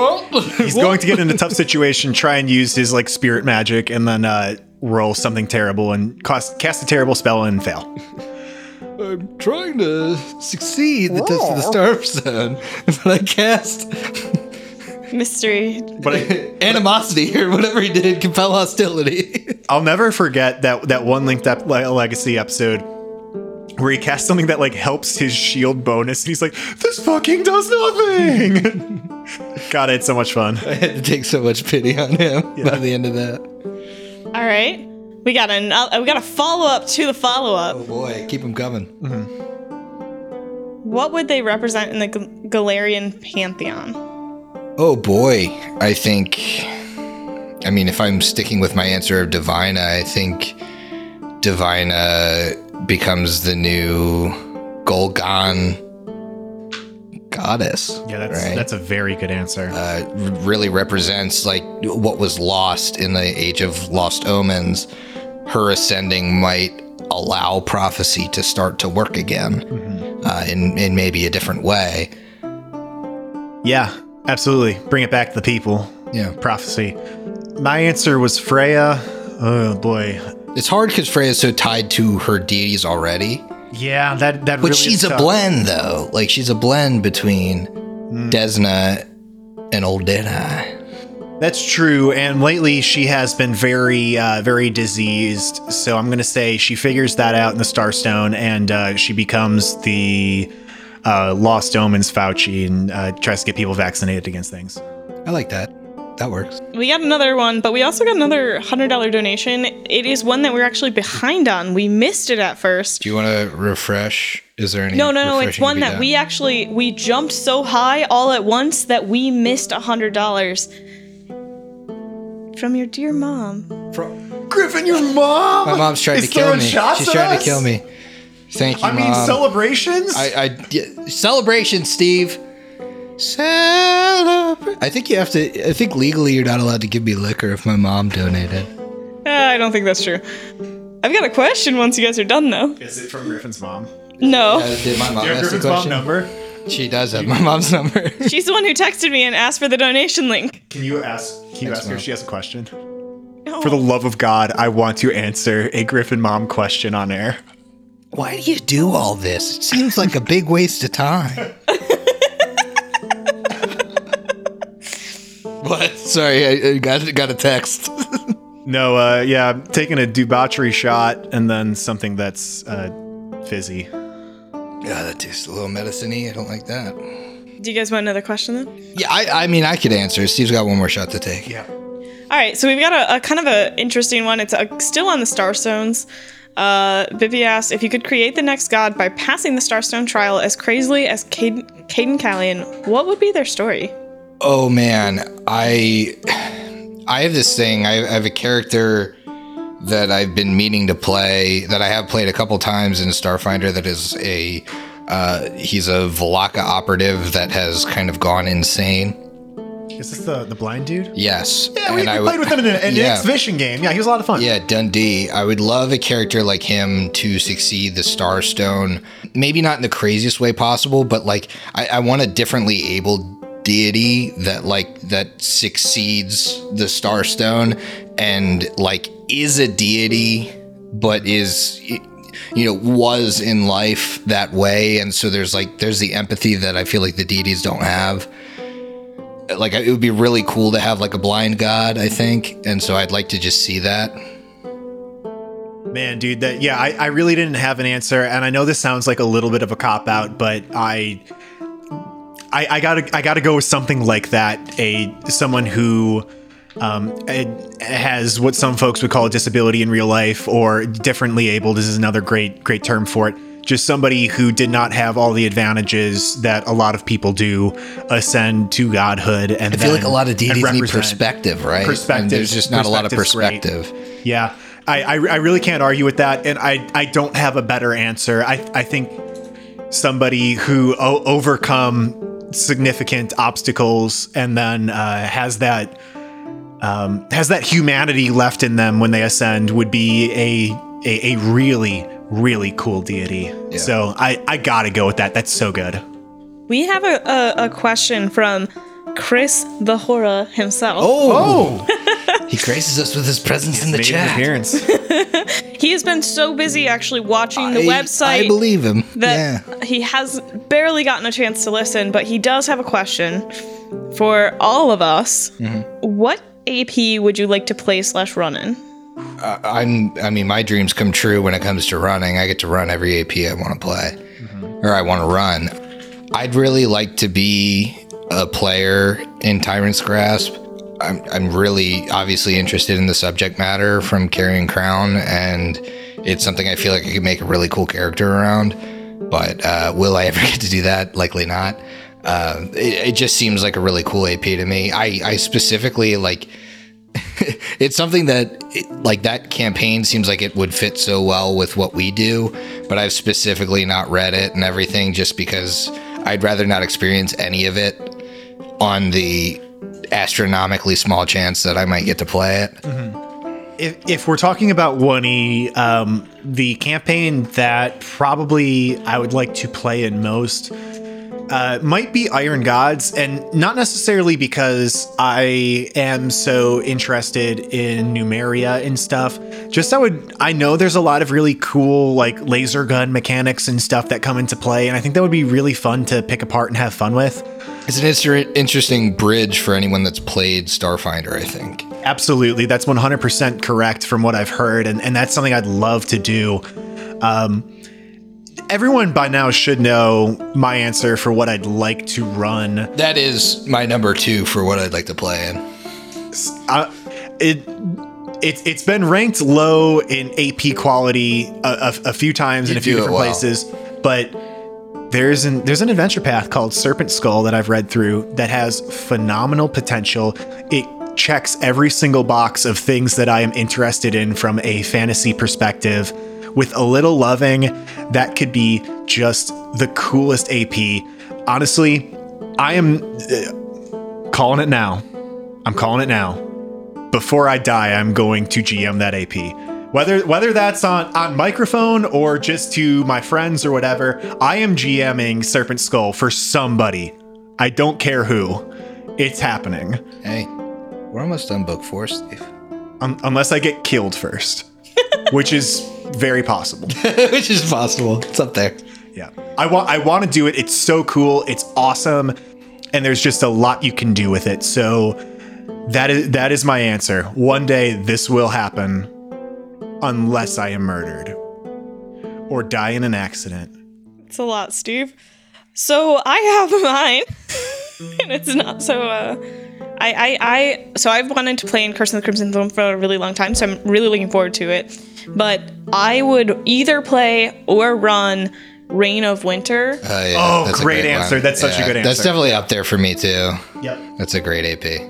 he's going to get in a tough situation, try and use his like spirit magic, and then uh, roll something terrible and cast, cast a terrible spell and fail. I'm trying to succeed the test of the Star Stone, but I cast Mystery. But I, animosity or whatever he did, compel hostility. I'll never forget that that one Linked Up Legacy episode where he casts something that like helps his shield bonus, and he's like, "This fucking does nothing." God, it's so much fun. I had to take so much pity on him by the end of that. All right. We got an uh, we got a follow up to the follow up. Oh boy, keep him coming. What would they represent in the Gal- Golarion pantheon? Oh boy, I think. I mean, if I'm sticking with my answer of Divina, I think Divina becomes the new Ghol-Gan goddess. Yeah, that's right? that's a very good answer. uh, really represents like what was lost in the age of lost omens her ascending might allow prophecy to start to work again uh, in, in maybe a different way yeah, absolutely. Bring it back to the people. yeah Prophecy. My answer was Freya. Oh boy. It's hard because freya's so tied to her deities already Yeah, that that but really she's a tough. blend though like she's a blend between desna and old deadeye That's true. And lately she has been very, uh, very diseased. So I'm going to say she figures that out in the Starstone and uh, she becomes the uh, Lost Omens Fauci and uh, tries to get people vaccinated against things. i like that that works We got another one, but we also got another hundred dollar donation. It is one that we're actually behind on. We missed it at first. do you want to refresh is there any No, no, no. It's one that done? we actually we jumped so high all at once that we missed a hundred dollars from your dear mom. From Griffin, your mom! My mom's trying is to kill me. shots She's at trying us? to kill me. Thank you, I mean, mom. celebrations? I, I yeah, celebration, Steve. Celebrate. I think you have to. I think legally you're not allowed to give me liquor if my mom donated. Uh, I don't think that's true. I've got a question once you guys are done, though. is it from Griffin's mom? No, Uh, did my mom Do you have ask the Griffin's mom question? number? She does have my mom's number. she's the one who texted me and asked for the donation link. Can you ask? Can you Thanks, ask her Mom. if she has a question? For the love of God, I want to answer a Griffin mom question on air. Why do you do all this? It seems like a big waste of time. what? Sorry, I, I got got a text. No, uh, yeah, I'm taking a debauchery shot and then something that's uh, fizzy. Yeah, that tastes a little medicine-y. I don't like that. Do you guys want another question then? Yeah, I, I mean, I could answer. Steve's got one more shot to take. Yeah. All right, so we've got a, a kind of an interesting one. It's uh still on the Starstones. Uh, Vivi asked if you could create the next god by passing the Starstone trial as crazily as Cayden, Cayden Cailean, what would be their story? Oh man, I I have this thing. I, I have a character that I've been meaning to play that I have played a couple times in Starfinder. That is a uh, he's a Vlaka operative that has kind of gone insane. Is this the, the blind dude? Yes, Yeah, we, we I played would- with him in an yeah. exhibition game. Yeah, he was a lot of fun. Yeah, Dundee. I would love a character like him to succeed the Starstone. Maybe not in the craziest way possible, but like I, I want a differently abled deity that like that succeeds the Starstone and like is a deity, but is you know was in life that way, and so there's like there's the empathy that I feel like the deities don't have. Like it would be really cool to have like a blind god i think. And so i'd like to just see that. Man, dude, that yeah, I, I really didn't have an answer, and I know this sounds like a little bit of a cop out, but I, I, I gotta I gotta go with something like that. A someone who um, has what some folks would call a disability in real life, or differently abled is another great great term for it. Just somebody who did not have all the advantages that a lot of people do ascend to godhood, and i feel like a lot of deities need perspective right Perspective. and there's just not a lot of Perspective's great. perspective Yeah, I, I, I really can't argue with that, and I, I don't have a better answer. I, I think somebody who o- overcome significant obstacles and then uh, has that um, has that humanity left in them when they ascend would be a a, a really really cool deity. So I, I gotta go with that. That's so good. We have a, a, a question from Chris the Horror himself. Oh, he graces us with his presence in the chat. appearance. He has been so busy actually watching the I- website I believe him. that yeah. he has barely gotten a chance to listen, but he does have a question for all of us. Mm-hmm. What AP would you like to play slash run in? I'm. I mean, my dreams come true when it comes to running. I get to run every AP I want to play, or I want to run. I'd really like to be a player in Tyrant's Grasp. I'm. I'm really obviously interested in the subject matter from Carrion Crown, and it's something I feel like I could make a really cool character around. But uh, will I ever get to do that? Likely not. Uh, it, it just seems like a really cool AP to me. I, I specifically like it's something that it- like that campaign seems like it would fit so well with what we do but i've specifically not read it and everything just because i'd rather not experience any of it on the astronomically small chance that i might get to play it. If, if we're talking about Woonie, um, the campaign that probably I would like to play in most uh, might be Iron Gods, and not necessarily because I am so interested in Numeria and stuff. Just I would I know there's a lot of really cool like laser gun mechanics and stuff that come into play, and I think that would be really fun to pick apart and have fun with. it's an inter- interesting bridge for anyone that's played starfinder i think Absolutely. That's 100% correct from what I've heard. And, and that's something I'd love to do. Um, everyone by now should know my answer for what I'd like to run. that is my number two for what i'd like to play in I, uh, it, it, it's been ranked low in AP quality a, a, a few times in a few different well. places, but there's an there's an adventure path called Serpent Skull that I've read through that has phenomenal potential. It checks every single box of things that I am interested in from a fantasy perspective. With a little loving, that could be just the coolest AP. Honestly, I am uh, calling it now. I'm calling it now before I die, I'm going to GM that AP. Whether whether that's on on microphone or just to my friends or whatever, I am GMing Serpent Skull for somebody. I don't care who. It's happening. hey we're almost done book four steve Un- unless I get killed first, which is very possible. which is possible it's up there Yeah. I want I want to do it. It's so cool. It's awesome. And there's just a lot you can do with it. So that is that is my answer. One day this will happen unless I am murdered or die in an accident. It's a lot, Steve. So I have mine, and it's not so. Uh, I, I, I, so I've wanted to play in Curse of the Crimson Throne for a really long time, so I'm really looking forward to it. But I would either play or run Reign of Winter. Uh, yeah, Oh, that's a great answer. That's such a good answer. That's definitely up there for me too. Yep. That's a great AP.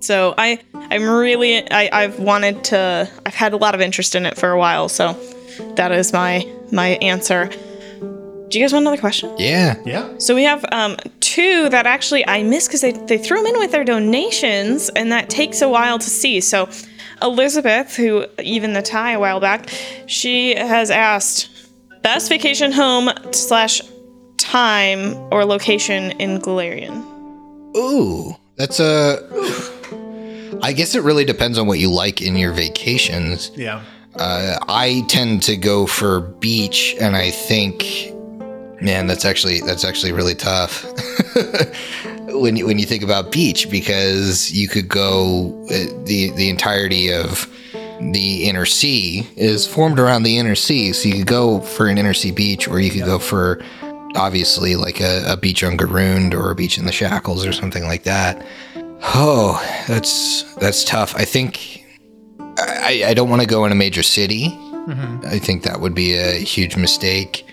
So I, I'm really, I, I've wanted to, I've had a lot of interest in it for a while. So that is my my answer. Do you guys want another question? Yeah. Yeah. So we have um, two that actually I missed because they, they threw them in with their donations, and that takes a while to see. So Elizabeth, who even the tie a while back, she has asked best vacation home slash time or location in Golarion. Ooh, that's a. I guess it really depends on what you like in your vacations. Yeah. Uh, I tend to go for beach, and I think, man, that's actually that's actually really tough. when you, when you think about beach, because you could go uh, the the entirety of the inner sea is formed around the inner sea, so you could go for an inner sea beach, or you could go for obviously like a, a beach on Garund or a beach in the Shackles or something like that. Oh, that's that's tough. I think I, I don't want to go in a major city. I think that would be a huge mistake.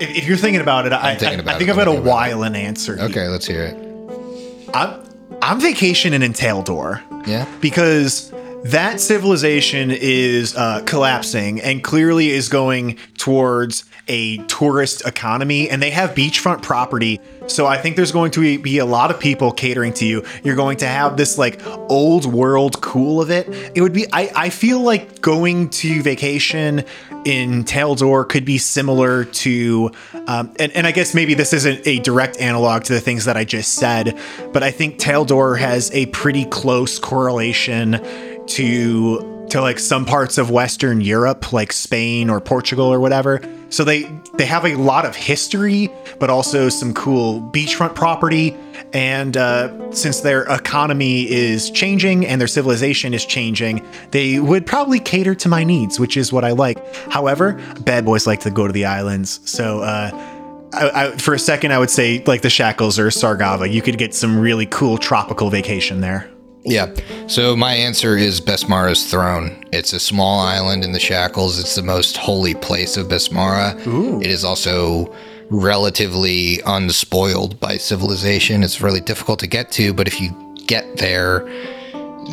If, if you're thinking about it, I, I, thinking about I think it. I've got a I'm while in answer. here. Okay, let's hear it. I'm I'm vacationing in Taldor. Yeah. because that civilization is uh, collapsing and clearly is going towards a tourist economy and they have beachfront property. So i think there's going to be a lot of people catering to you. You're going to have this like old world cool of it. It would be i, I feel like going to vacation in Taldor could be similar to, um, and, and I guess maybe this isn't a direct analog to the things that I just said, but I think Taldor has a pretty close correlation to to like some parts of Western Europe, like Spain or Portugal or whatever. So they they have a lot of history, but also some cool beachfront property. And uh, since their economy is changing and their civilization is changing, they would probably cater to my needs, which is what I like. However, bad boys like to go to the islands, so. Uh, I, I, for a second, I would say like the Shackles or Sargava. You could get some really cool tropical vacation there. Yeah. So my answer is Besmara's throne. It's a small island in the Shackles. It's the most holy place of Besmara. It is also relatively unspoiled by civilization. It's really difficult to get to, but if you get there,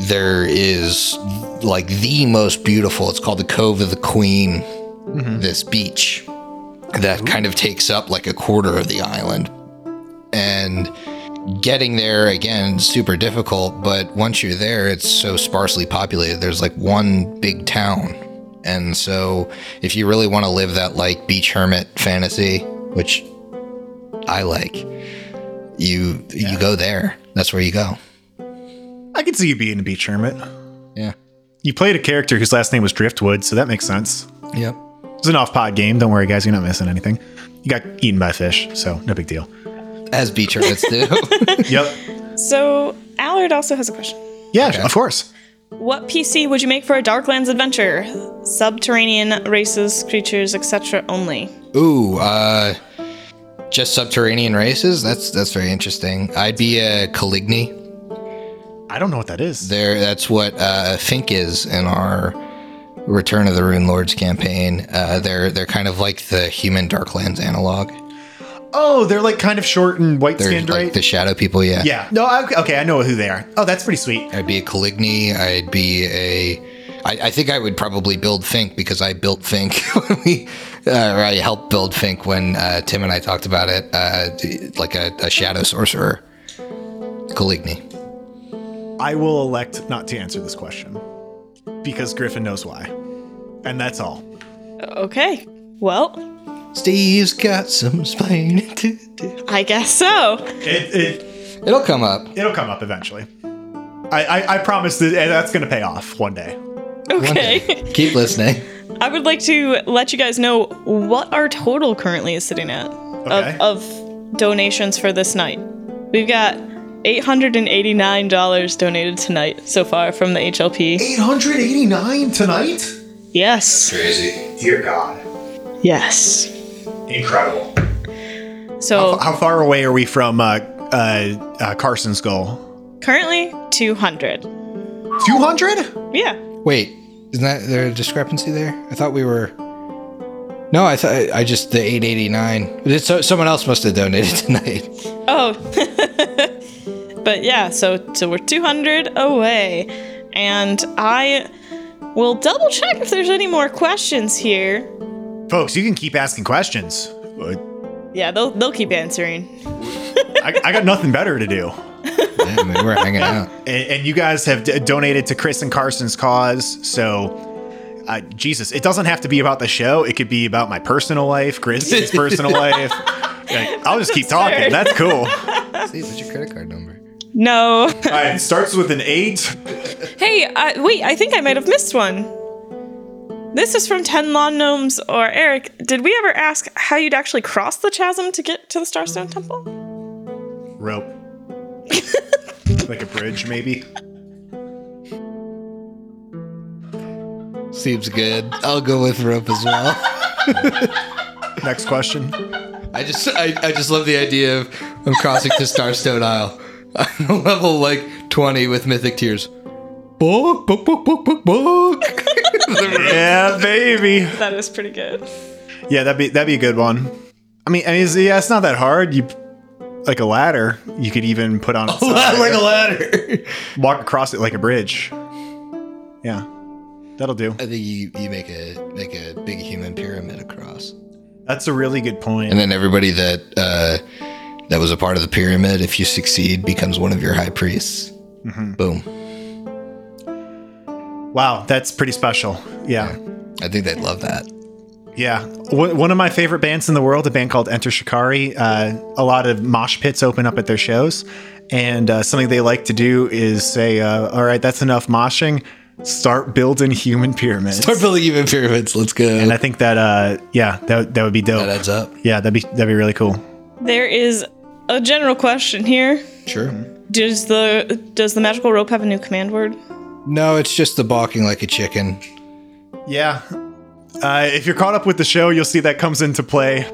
there is like the most beautiful. It's called the Cove of the Queen. Mm-hmm. This beach that kind of takes up like a quarter of the island. And getting there again super difficult but once you're there it's so sparsely populated there's like one big town and so if you really want to live that like beach hermit fantasy which i like you you go there that's where you go I could see you being a beach hermit. yeah You played a character whose last name was Driftwood, so that makes sense. yep It's an off pod game. Don't worry, guys. You're not missing anything. You got eaten by fish, so no big deal. As beach hermits do Yep. So Allard also has a question. Yeah, of course. What PC would you make for a Darklands adventure? Subterranean races, creatures, etc. only. ooh uh just subterranean races that's that's very interesting i'd be a caligni I don't know what that is. There, that's what uh, Fink is in our Return of the Runelords campaign. Uh, they're they're kind of like the human Darklands analog. Oh, they're like kind of short and white They're skinned, like right? the shadow people. Yeah. yeah. No, I, okay, I know who they are. Oh, that's pretty sweet. I'd be a Caligni. I'd be a. I, I think I would probably build Fink because I built Fink when we, uh, or I helped build Fink when uh, Tim and I talked about it. Uh, like a, a shadow sorcerer, Caligni. I will elect not to answer this question because Griffin knows why. And that's all. Okay. Well, Steve's got some explaining to do. I guess so. It, it, It'll come up. it'll come up eventually. I, I, I promise that and that's going to pay off one day. Okay. Keep listening. I would like to let you guys know what our total currently is sitting at Okay. of, of donations for this night. We've got $889 donated tonight so far from the HLP. 889 tonight? Yes. Crazy. Dear God. Yes. Incredible. So How far away are we from uh, uh, uh, Carson's goal? currently 200. 200? Yeah. Wait, isn't that there a discrepancy there? I thought we were. No, I thought I just the 889. So, someone else must have donated tonight. Oh. but yeah, so so we're 200 away. And I will double check if there's any more questions here. Folks, you can keep asking questions. Uh, Yeah, they'll they'll keep answering. I, I got nothing better to do. Yeah, I mean, we're hanging out. And, and you guys have d- donated to Chris and Carson's cause. So, uh, Jesus, it doesn't have to be about the show. It could be about my personal life, Chris's personal life. Like, I'll just keep talking. That's cool. See, what's your credit card number? No. All right, it starts with an eight. hey, uh, wait, I think I might have missed one. This is from 10 Lawn Gnomes or Eric. Did we ever ask how you'd actually cross the chasm to get to the Starstone Temple? Rope. like a bridge, maybe. Seems good. I'll go with rope as well. Next question. I just I, I just love the idea of I'm crossing to Starstone Isle. I'm level like 20 with mythic tiers. Book, book, book, book, book, book. Yeah, baby. That is pretty good. Yeah, that'd be that'd be a good one. I mean, I mean, it's, yeah, it's not that hard. You like a ladder. You could even put on its side, like a ladder. walk across it like a bridge. Yeah, that'll do. I think you, you make a make a big human pyramid across. That's a really good point. And then everybody that uh, that was a part of the pyramid, if you succeed, becomes one of your high priests. Boom. Wow, that's pretty special. Yeah. I think they'd love that. Yeah. One one of my favorite bands in the world, a band called Enter Shikari, uh, a lot of mosh pits open up at their shows. And uh, something they like to do is say, uh, all right, that's enough moshing. Start building human pyramids. Start building human pyramids. Let's go. and I think that, uh, yeah, that, that would be dope. that adds up. yeah, that'd be, that'd be really cool. There is a general question here. Sure. Does the does the magical rope have a new command word? No, it's just the balking like a chicken. Yeah. Uh, if you're caught up with the show, you'll see that comes into play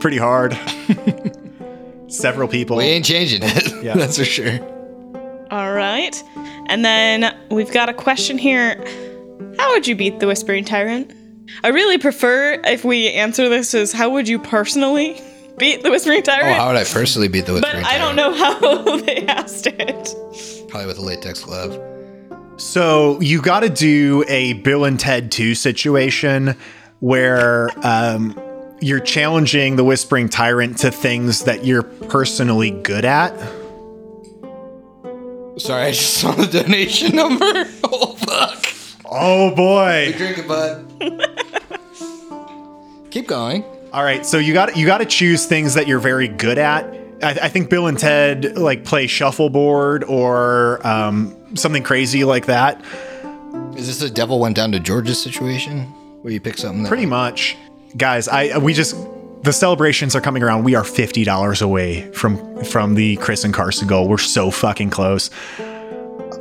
pretty hard. Several people. We ain't changing it. Yeah. That's for sure. All right. And then we've got a question here. How would you beat the Whispering Tyrant? I really prefer if we answer this as how would you personally beat the Whispering Oh, Tyrant? how would I personally beat the Whispering but whispering I don't know how they asked it. Probably with a latex glove. So you got to do a Bill and Ted 2 situation where um, you're challenging the Whispering Tyrant to things that you're personally good at. Sorry, I just saw the donation number. Oh fuck. Oh boy! Drink it, bud. Keep going. All right, so you got you got to choose things that you're very good at. I, I think Bill and Ted like play shuffleboard or um, something crazy like that. Is this a devil went down to George's situation where you pick something that Pretty much, guys. I we just the celebrations are coming around. We are fifty dollars away from from the Chris and Carson goal. We're so fucking close.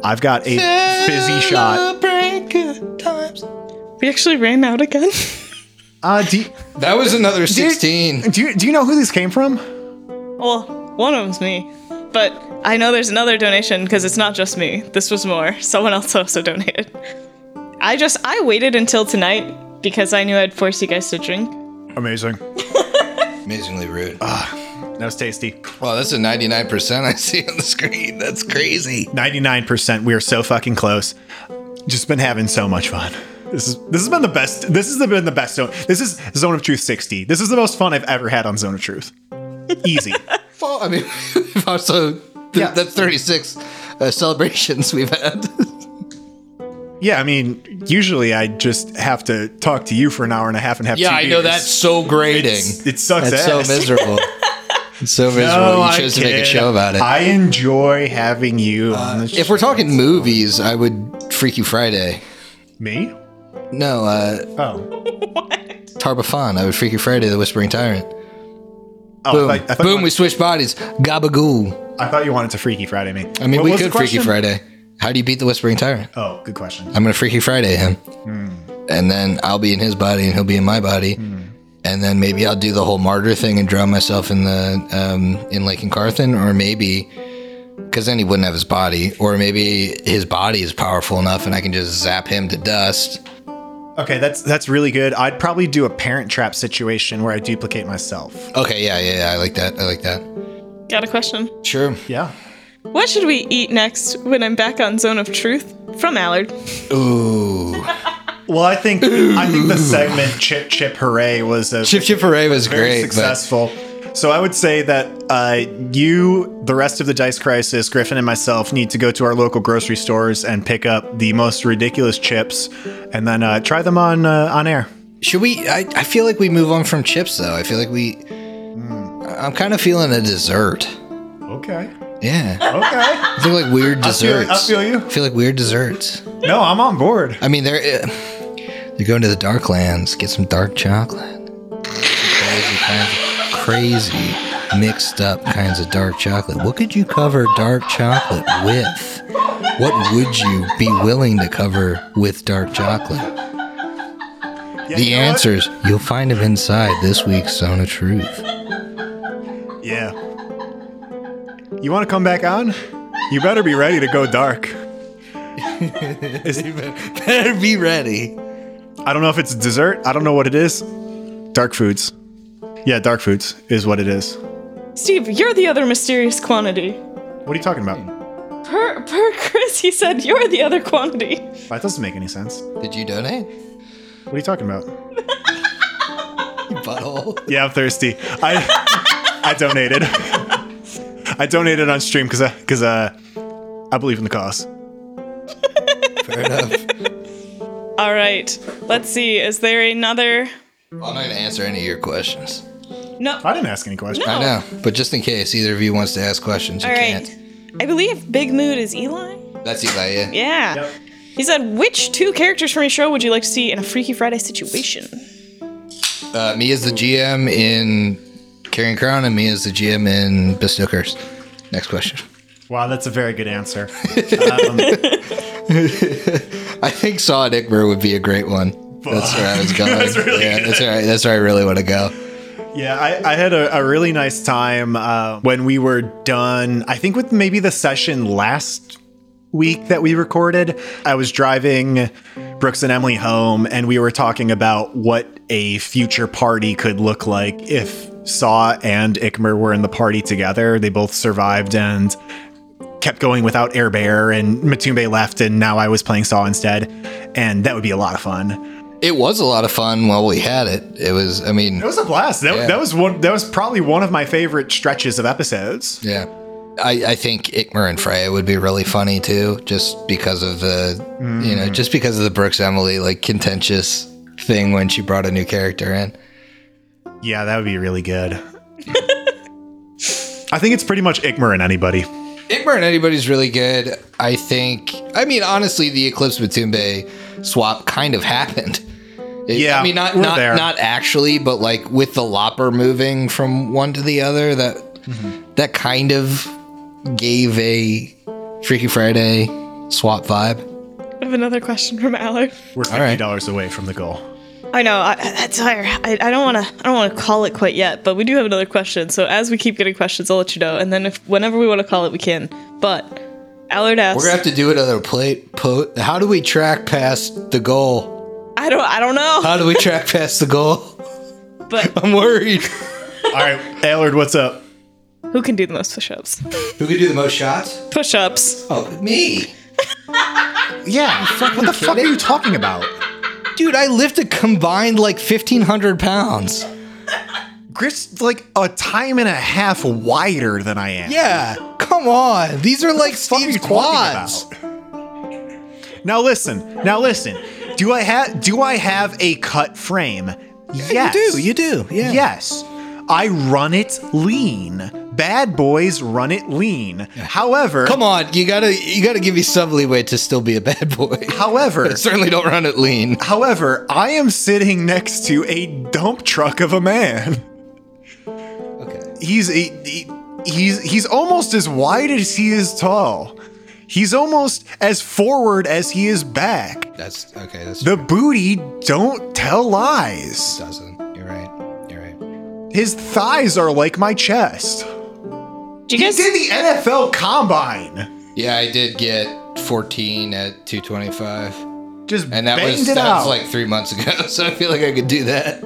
I've got a fizzy shot. Good times. We actually ran out again. Uh, do you, That was another 16. do you do you know who these came from? well, one of them's me. But I know there's another donation because it's not just me. This was more. Someone else also donated. I just I waited until tonight because I knew I'd force you guys to drink. Amazing. Amazingly rude. Ah, That was tasty. Wow, that's a 99% I see on the screen. That's crazy. 99%. We are so fucking close. Just been having so much fun. This is this has been the best. This has been the best zone. This is Zone of Truth 60. This is the most fun I've ever had on Zone of Truth. Easy. Well, I mean, also, th- Yeah. that's 36 uh, celebrations we've had. yeah, I mean, usually I just have to talk to you for an hour and a half and have yeah, two I know that's so grating. It's- it sucks That's so miserable. It's so miserable. No, you I chose to make a show about it. I enjoy having you on the show. if we're talking movies, I would Freaky Friday. Me? No, uh, Oh. What? Tarbafon. I would Freaky Friday, the Whispering Tyrant. Oh, Boom. I, thought, I, thought Boom, we wanted, switch bodies. Gabagoo. I thought you wanted to Freaky Friday me. I mean, What we was the could Freaky question? Friday. How do you beat the Whispering Tyrant? Oh, good question. I'm gonna Freaky Friday him, Hmm. and then I'll be in his body and he'll be in my body, and then maybe I'll do the whole martyr thing and drown myself in the um, in Lake Carthen, or maybe because then he wouldn't have his body, or maybe his body is powerful enough and I can just zap him to dust. Okay, that's that's really good. I'd probably do a parent trap situation where I duplicate myself. Okay, yeah, yeah, yeah I like that. I like that. Got a question. Sure. Yeah. What should we eat next when I'm back on Zone of Truth? From Allard. Ooh, Well, I think I think the segment Chip Chip Hooray was a Chip Chip Hooray was very great, but successful. So I would say that uh, you, the rest of the Dice Crisis, Griffin, and myself need to go to our local grocery stores and pick up the most ridiculous chips, and then uh, try them on uh, on air. should we? I, I feel like we move on from chips though. I feel like we. I'm kind of feeling a dessert. Okay. Yeah. Okay. I feel like weird I feel, desserts. I feel you. I feel like weird desserts. No, I'm on board. I mean, they're uh, they're going to the dark lands, get some dark chocolate. Crazy kinds of crazy mixed up kinds of dark chocolate. What could you cover dark chocolate with? What would you be willing to cover with dark chocolate? Yeah, The you know what? answers you'll find them inside this week's Zone of Truth. Yeah. You want to come back on? You better be ready to go dark. Better be ready. I don't know if it's dessert. I don't know what it is. Dark foods. Yeah, dark foods is what it is. Steve, you're the other mysterious quantity. What are you talking about? per per Chris, he said you're the other quantity. That doesn't make any sense. Did you donate? What are you talking about? You butthole. Yeah, I'm thirsty. I I donated. I donated on stream because because uh, I believe in the cause. Fair enough. All right. Let's see. Is there another? I'm not gonna answer any of your questions. No. I didn't ask any questions. No. I know, but just in case either of you wants to ask questions, you All right. can't. I believe Big Mood is Eli. That's Eli, yeah. Yeah. Yep. He said, which two characters from your show would you like to see in a Freaky Friday situation? Uh, me as the GM in Carrion Crown, and me as the GM in Bestookers. Next question. Wow, that's a very good answer. I think Saw and Igmer would be a great one. That's where I was going. That's really yeah, good. that's where I, that's where I really want to go. Yeah, I, I had a, a really nice time uh, when we were done. I think with maybe the session last week that we recorded. I was driving Brooks and Emily home, and we were talking about what a future party could look like if Saw and Ikmer were in the party together. They both survived and kept going without Air Bear, and Matumbe left, and now I was playing Saw instead, and that would be a lot of fun. It was a lot of fun while we had it. It was, I mean, It was a blast. That, Yeah. that was one. That was probably one of my favorite stretches of episodes. yeah. I, I think Ikmer and Freya would be really funny too, just because of the, you know, mm. just because of the Brooks Emily like contentious thing when she brought a new character in. Yeah, that would be really good. I think it's pretty much Ikmer and anybody. Ikmer and anybody's really good. I think. I mean, honestly, the Eclipse Batumbe swap kind of happened. It- Yeah, I mean, not not there. not actually, but like with the Lopper moving from one to the other, that Mm-hmm. that kind of gave a Freaky Friday swap vibe. I have another question from Allard. We're fifty right. dollars away from the goal. I know I, that's higher. I, I don't want to. I don't want to call it quite yet, but we do have another question. So as we keep getting questions, I'll let you know, and then if whenever we want to call it, we can. But Allard asks, We're gonna have to do another plate. Po- How do we track past the goal? I don't. I don't know. How do we track past the goal? But I'm worried. All right, Allard, what's up? who can do the most push-ups? Who can do the most shots? Push-ups. Oh, me. Yeah, what the fuck are you talking about? Dude, I lift a combined like 1,500 pounds. Chris, like a time and a half wider than I am. Yeah, come on. These are like Steve's quads. Now listen. Now listen. Do I have do I have a cut frame? Yes. You do, you do. Yeah. Yes. I run it lean. Bad boys run it lean. However, Come on, you gotta you gotta give me some leeway to still be a bad boy. however, Certainly don't run it lean. however, I am sitting next to a dump truck of a man. Okay. He's a, he, he's he's almost as wide as he is tall. He's almost as forward as he is back. That's okay, that's The booty don't tell lies. doesn't. You're right. You're right. His thighs are like my chest. Do you He guys? did the NFL combine. Yeah, I did get 14 at 225. Just And that was it that out. was like three months ago, so I feel like I could do that.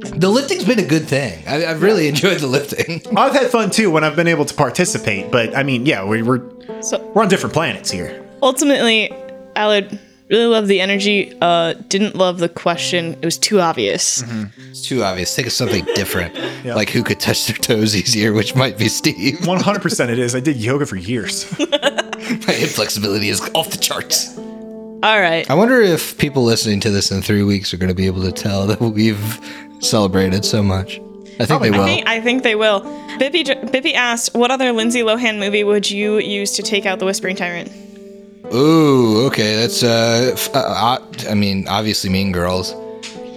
The lifting's been a good thing. I, I've really enjoyed the lifting. I've had fun too when I've been able to participate, but I mean, yeah, we, we're So we're on different planets here. ultimately, Allard really loved the energy. Uh, didn't love the question. It was too obvious. It's too obvious. Think of something different, like who could touch their toes easier, which might be Steve. One hundred percent, it is. I did yoga for years. My hip flexibility is off the charts. All right. I wonder if people listening to this in three weeks are going to be able to tell that we've celebrated so much. I think they I will. think, I think they will. Bippy, Bippy asked, "What other Lindsay Lohan movie would you use to take out the Whispering Tyrant?" Ooh, okay. That's uh, f- uh, uh, I mean, obviously, Mean Girls.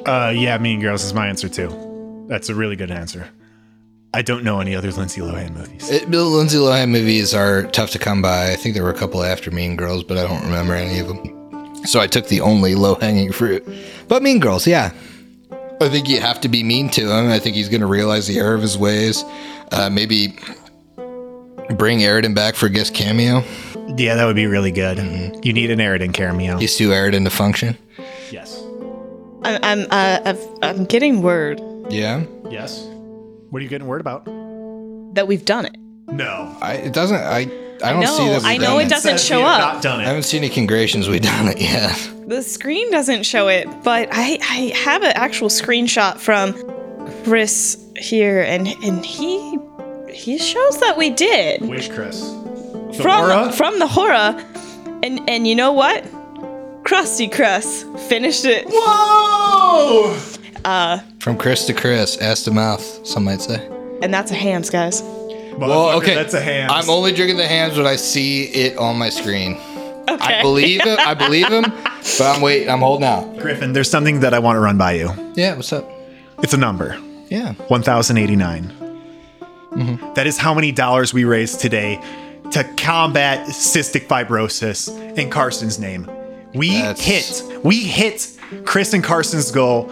Uh, yeah, Mean Girls is my answer too. That's a really good answer. I don't know any other Lindsay Lohan movies. It, Lindsay Lohan movies are tough to come by. I think there were a couple after Mean Girls, but I don't remember any of them. So I took the only low hanging fruit. But Mean Girls, yeah. I think you have to be mean to him. I think he's going to realize the error of his ways. Uh, maybe bring Aroden back for a guest cameo. Yeah, that would be really good. Mm-hmm. You need an Aroden cameo. He's too Aroden to function. Yes. I'm I'm uh, I've, I'm getting word Yeah. Yes. What are you getting word about? that we've done it. No. I, it doesn't. I. I don't No, see that. we've I know done it doesn't Says show up. Not done I haven't seen any congregations we've done it yet. The screen doesn't show it, but I, I have an actual screenshot from Chris here, and and he he shows that we did Which Chris? The from aura? from the horror, and and you know what? Crusty Crust finished it. Whoa! Uh, From Chris to Chris, ass to mouth, some might say. And that's a hams, guys. Well, okay, that's a hand. I'm only drinking the hands when I see it on my screen. Okay. I believe it. I believe him, but I'm waiting. I'm holding out. Griffin. There's something that I want to run by you. Yeah, what's up? It's a number. Yeah. 1089. Mm-hmm. That is how many dollars we raised today to combat cystic fibrosis in Carson's name. We That's- hit, we hit Chris and Carson's goal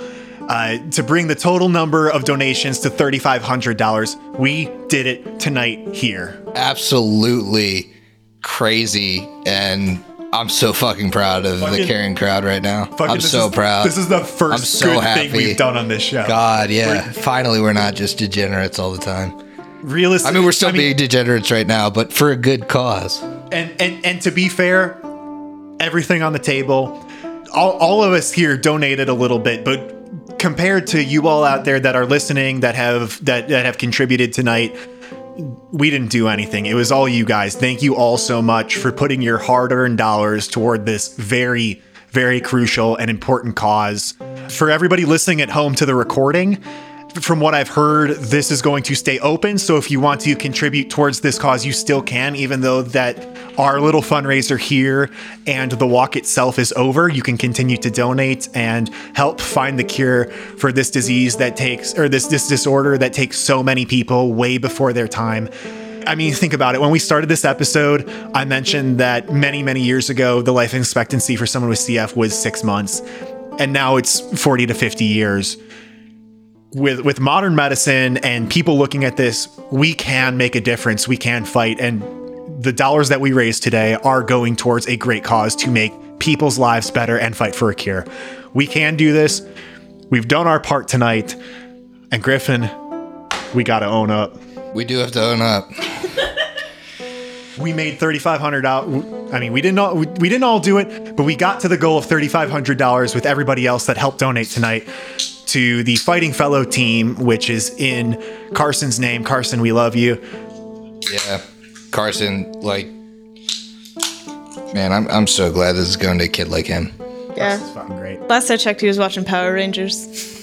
uh, to bring the total number of donations to $3,500. We did it tonight here. Absolutely crazy, and I'm so fucking proud of the Carrion Crowd right now. Fucking- I'm so is- proud. This is the I'm first so good happy. thing we've done on this show. God, yeah. Finally, we're not just degenerates all the time. Realistic. I mean, we're still being degenerates right now, but for a good cause. and and and to be fair, everything on the table, all, all of us here donated a little bit, but compared to you all out there that are listening that have that that have contributed tonight, we didn't do anything. It was all you guys. Thank you all so much for putting your hard-earned dollars toward this very very crucial and important cause. For everybody listening at home to the recording, from what I've heard, this is going to stay open. So if you want to contribute towards this cause, you still can, even though that our little fundraiser here and the walk itself is over. You can continue to donate and help find the cure for this disease that takes, or this this disorder that takes so many people way before their time. I mean, think about it. When we started this episode, I mentioned that many, many years ago, the life expectancy for someone with CF was six months, and now it's 40 to 50 years with with modern medicine and people looking at this, we can make a difference. We can fight, and the dollars that we raise today are going towards a great cause to make people's lives better and fight for a cure. We can do this. We've done our part tonight, and Griffin, we got to own up. We do have to own up. We made thirty five hundred dollars. I mean, we didn't all we, we didn't all do it, but we got to the goal of thirty five hundred dollars with everybody else that helped donate tonight to the Fighting Fellow team, which is in Carson's name. Carson, we love you. Yeah. Carson, like, man, I'm, I'm so glad this is going to a kid like him. Yeah. It's fucking great. Last I checked, he was watching Power Rangers.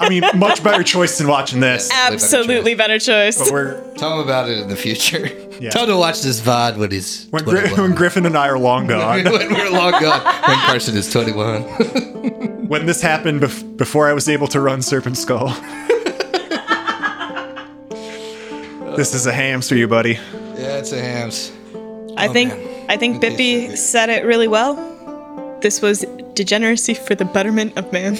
I mean, much better choice than watching this. better Absolutely better choice. But we're Tell him about it in the future. Yeah. Tell him to watch this VOD when he's when, Gri- 21. when Griffin and I are long gone. when we're long gone. When Carson is 21. when this happened bef- before I was able to run Serpent Skull. this is a hams for you, buddy. yeah, it's a hams. I oh, think I think It tastes so Bippy said it really well. This was degeneracy for the betterment of man.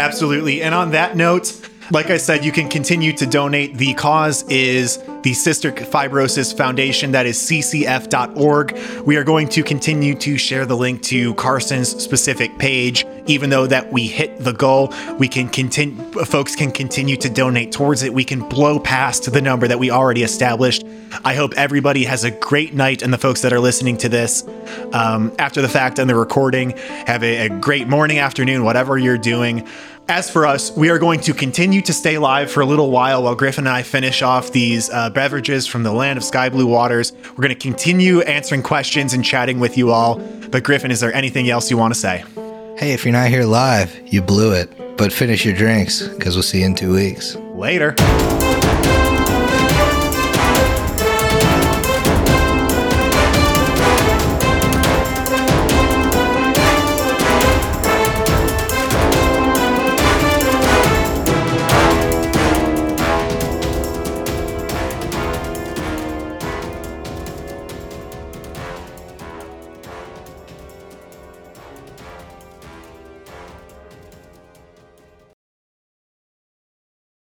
Absolutely. And on that note, like I said, you can continue to donate. The cause is the Cystic Fibrosis Foundation. That is ccf.org. We are going to continue to share the link to Carson's specific page. Even though that we hit the goal, we can continue. Folks can continue to donate towards it. We can blow past the number that we already established. I hope everybody has a great night, and the folks that are listening to this um, after the fact and the recording have a, a great morning, afternoon, whatever you're doing. As for us, we are going to continue to stay live for a little while while Griffin and I finish off these uh, beverages from the land of sky blue waters. We're going to continue answering questions and chatting with you all. But, Griffin, is there anything else you want to say? Hey, if you're not here live, you blew it. But finish your drinks, because we'll see you in two weeks. Later.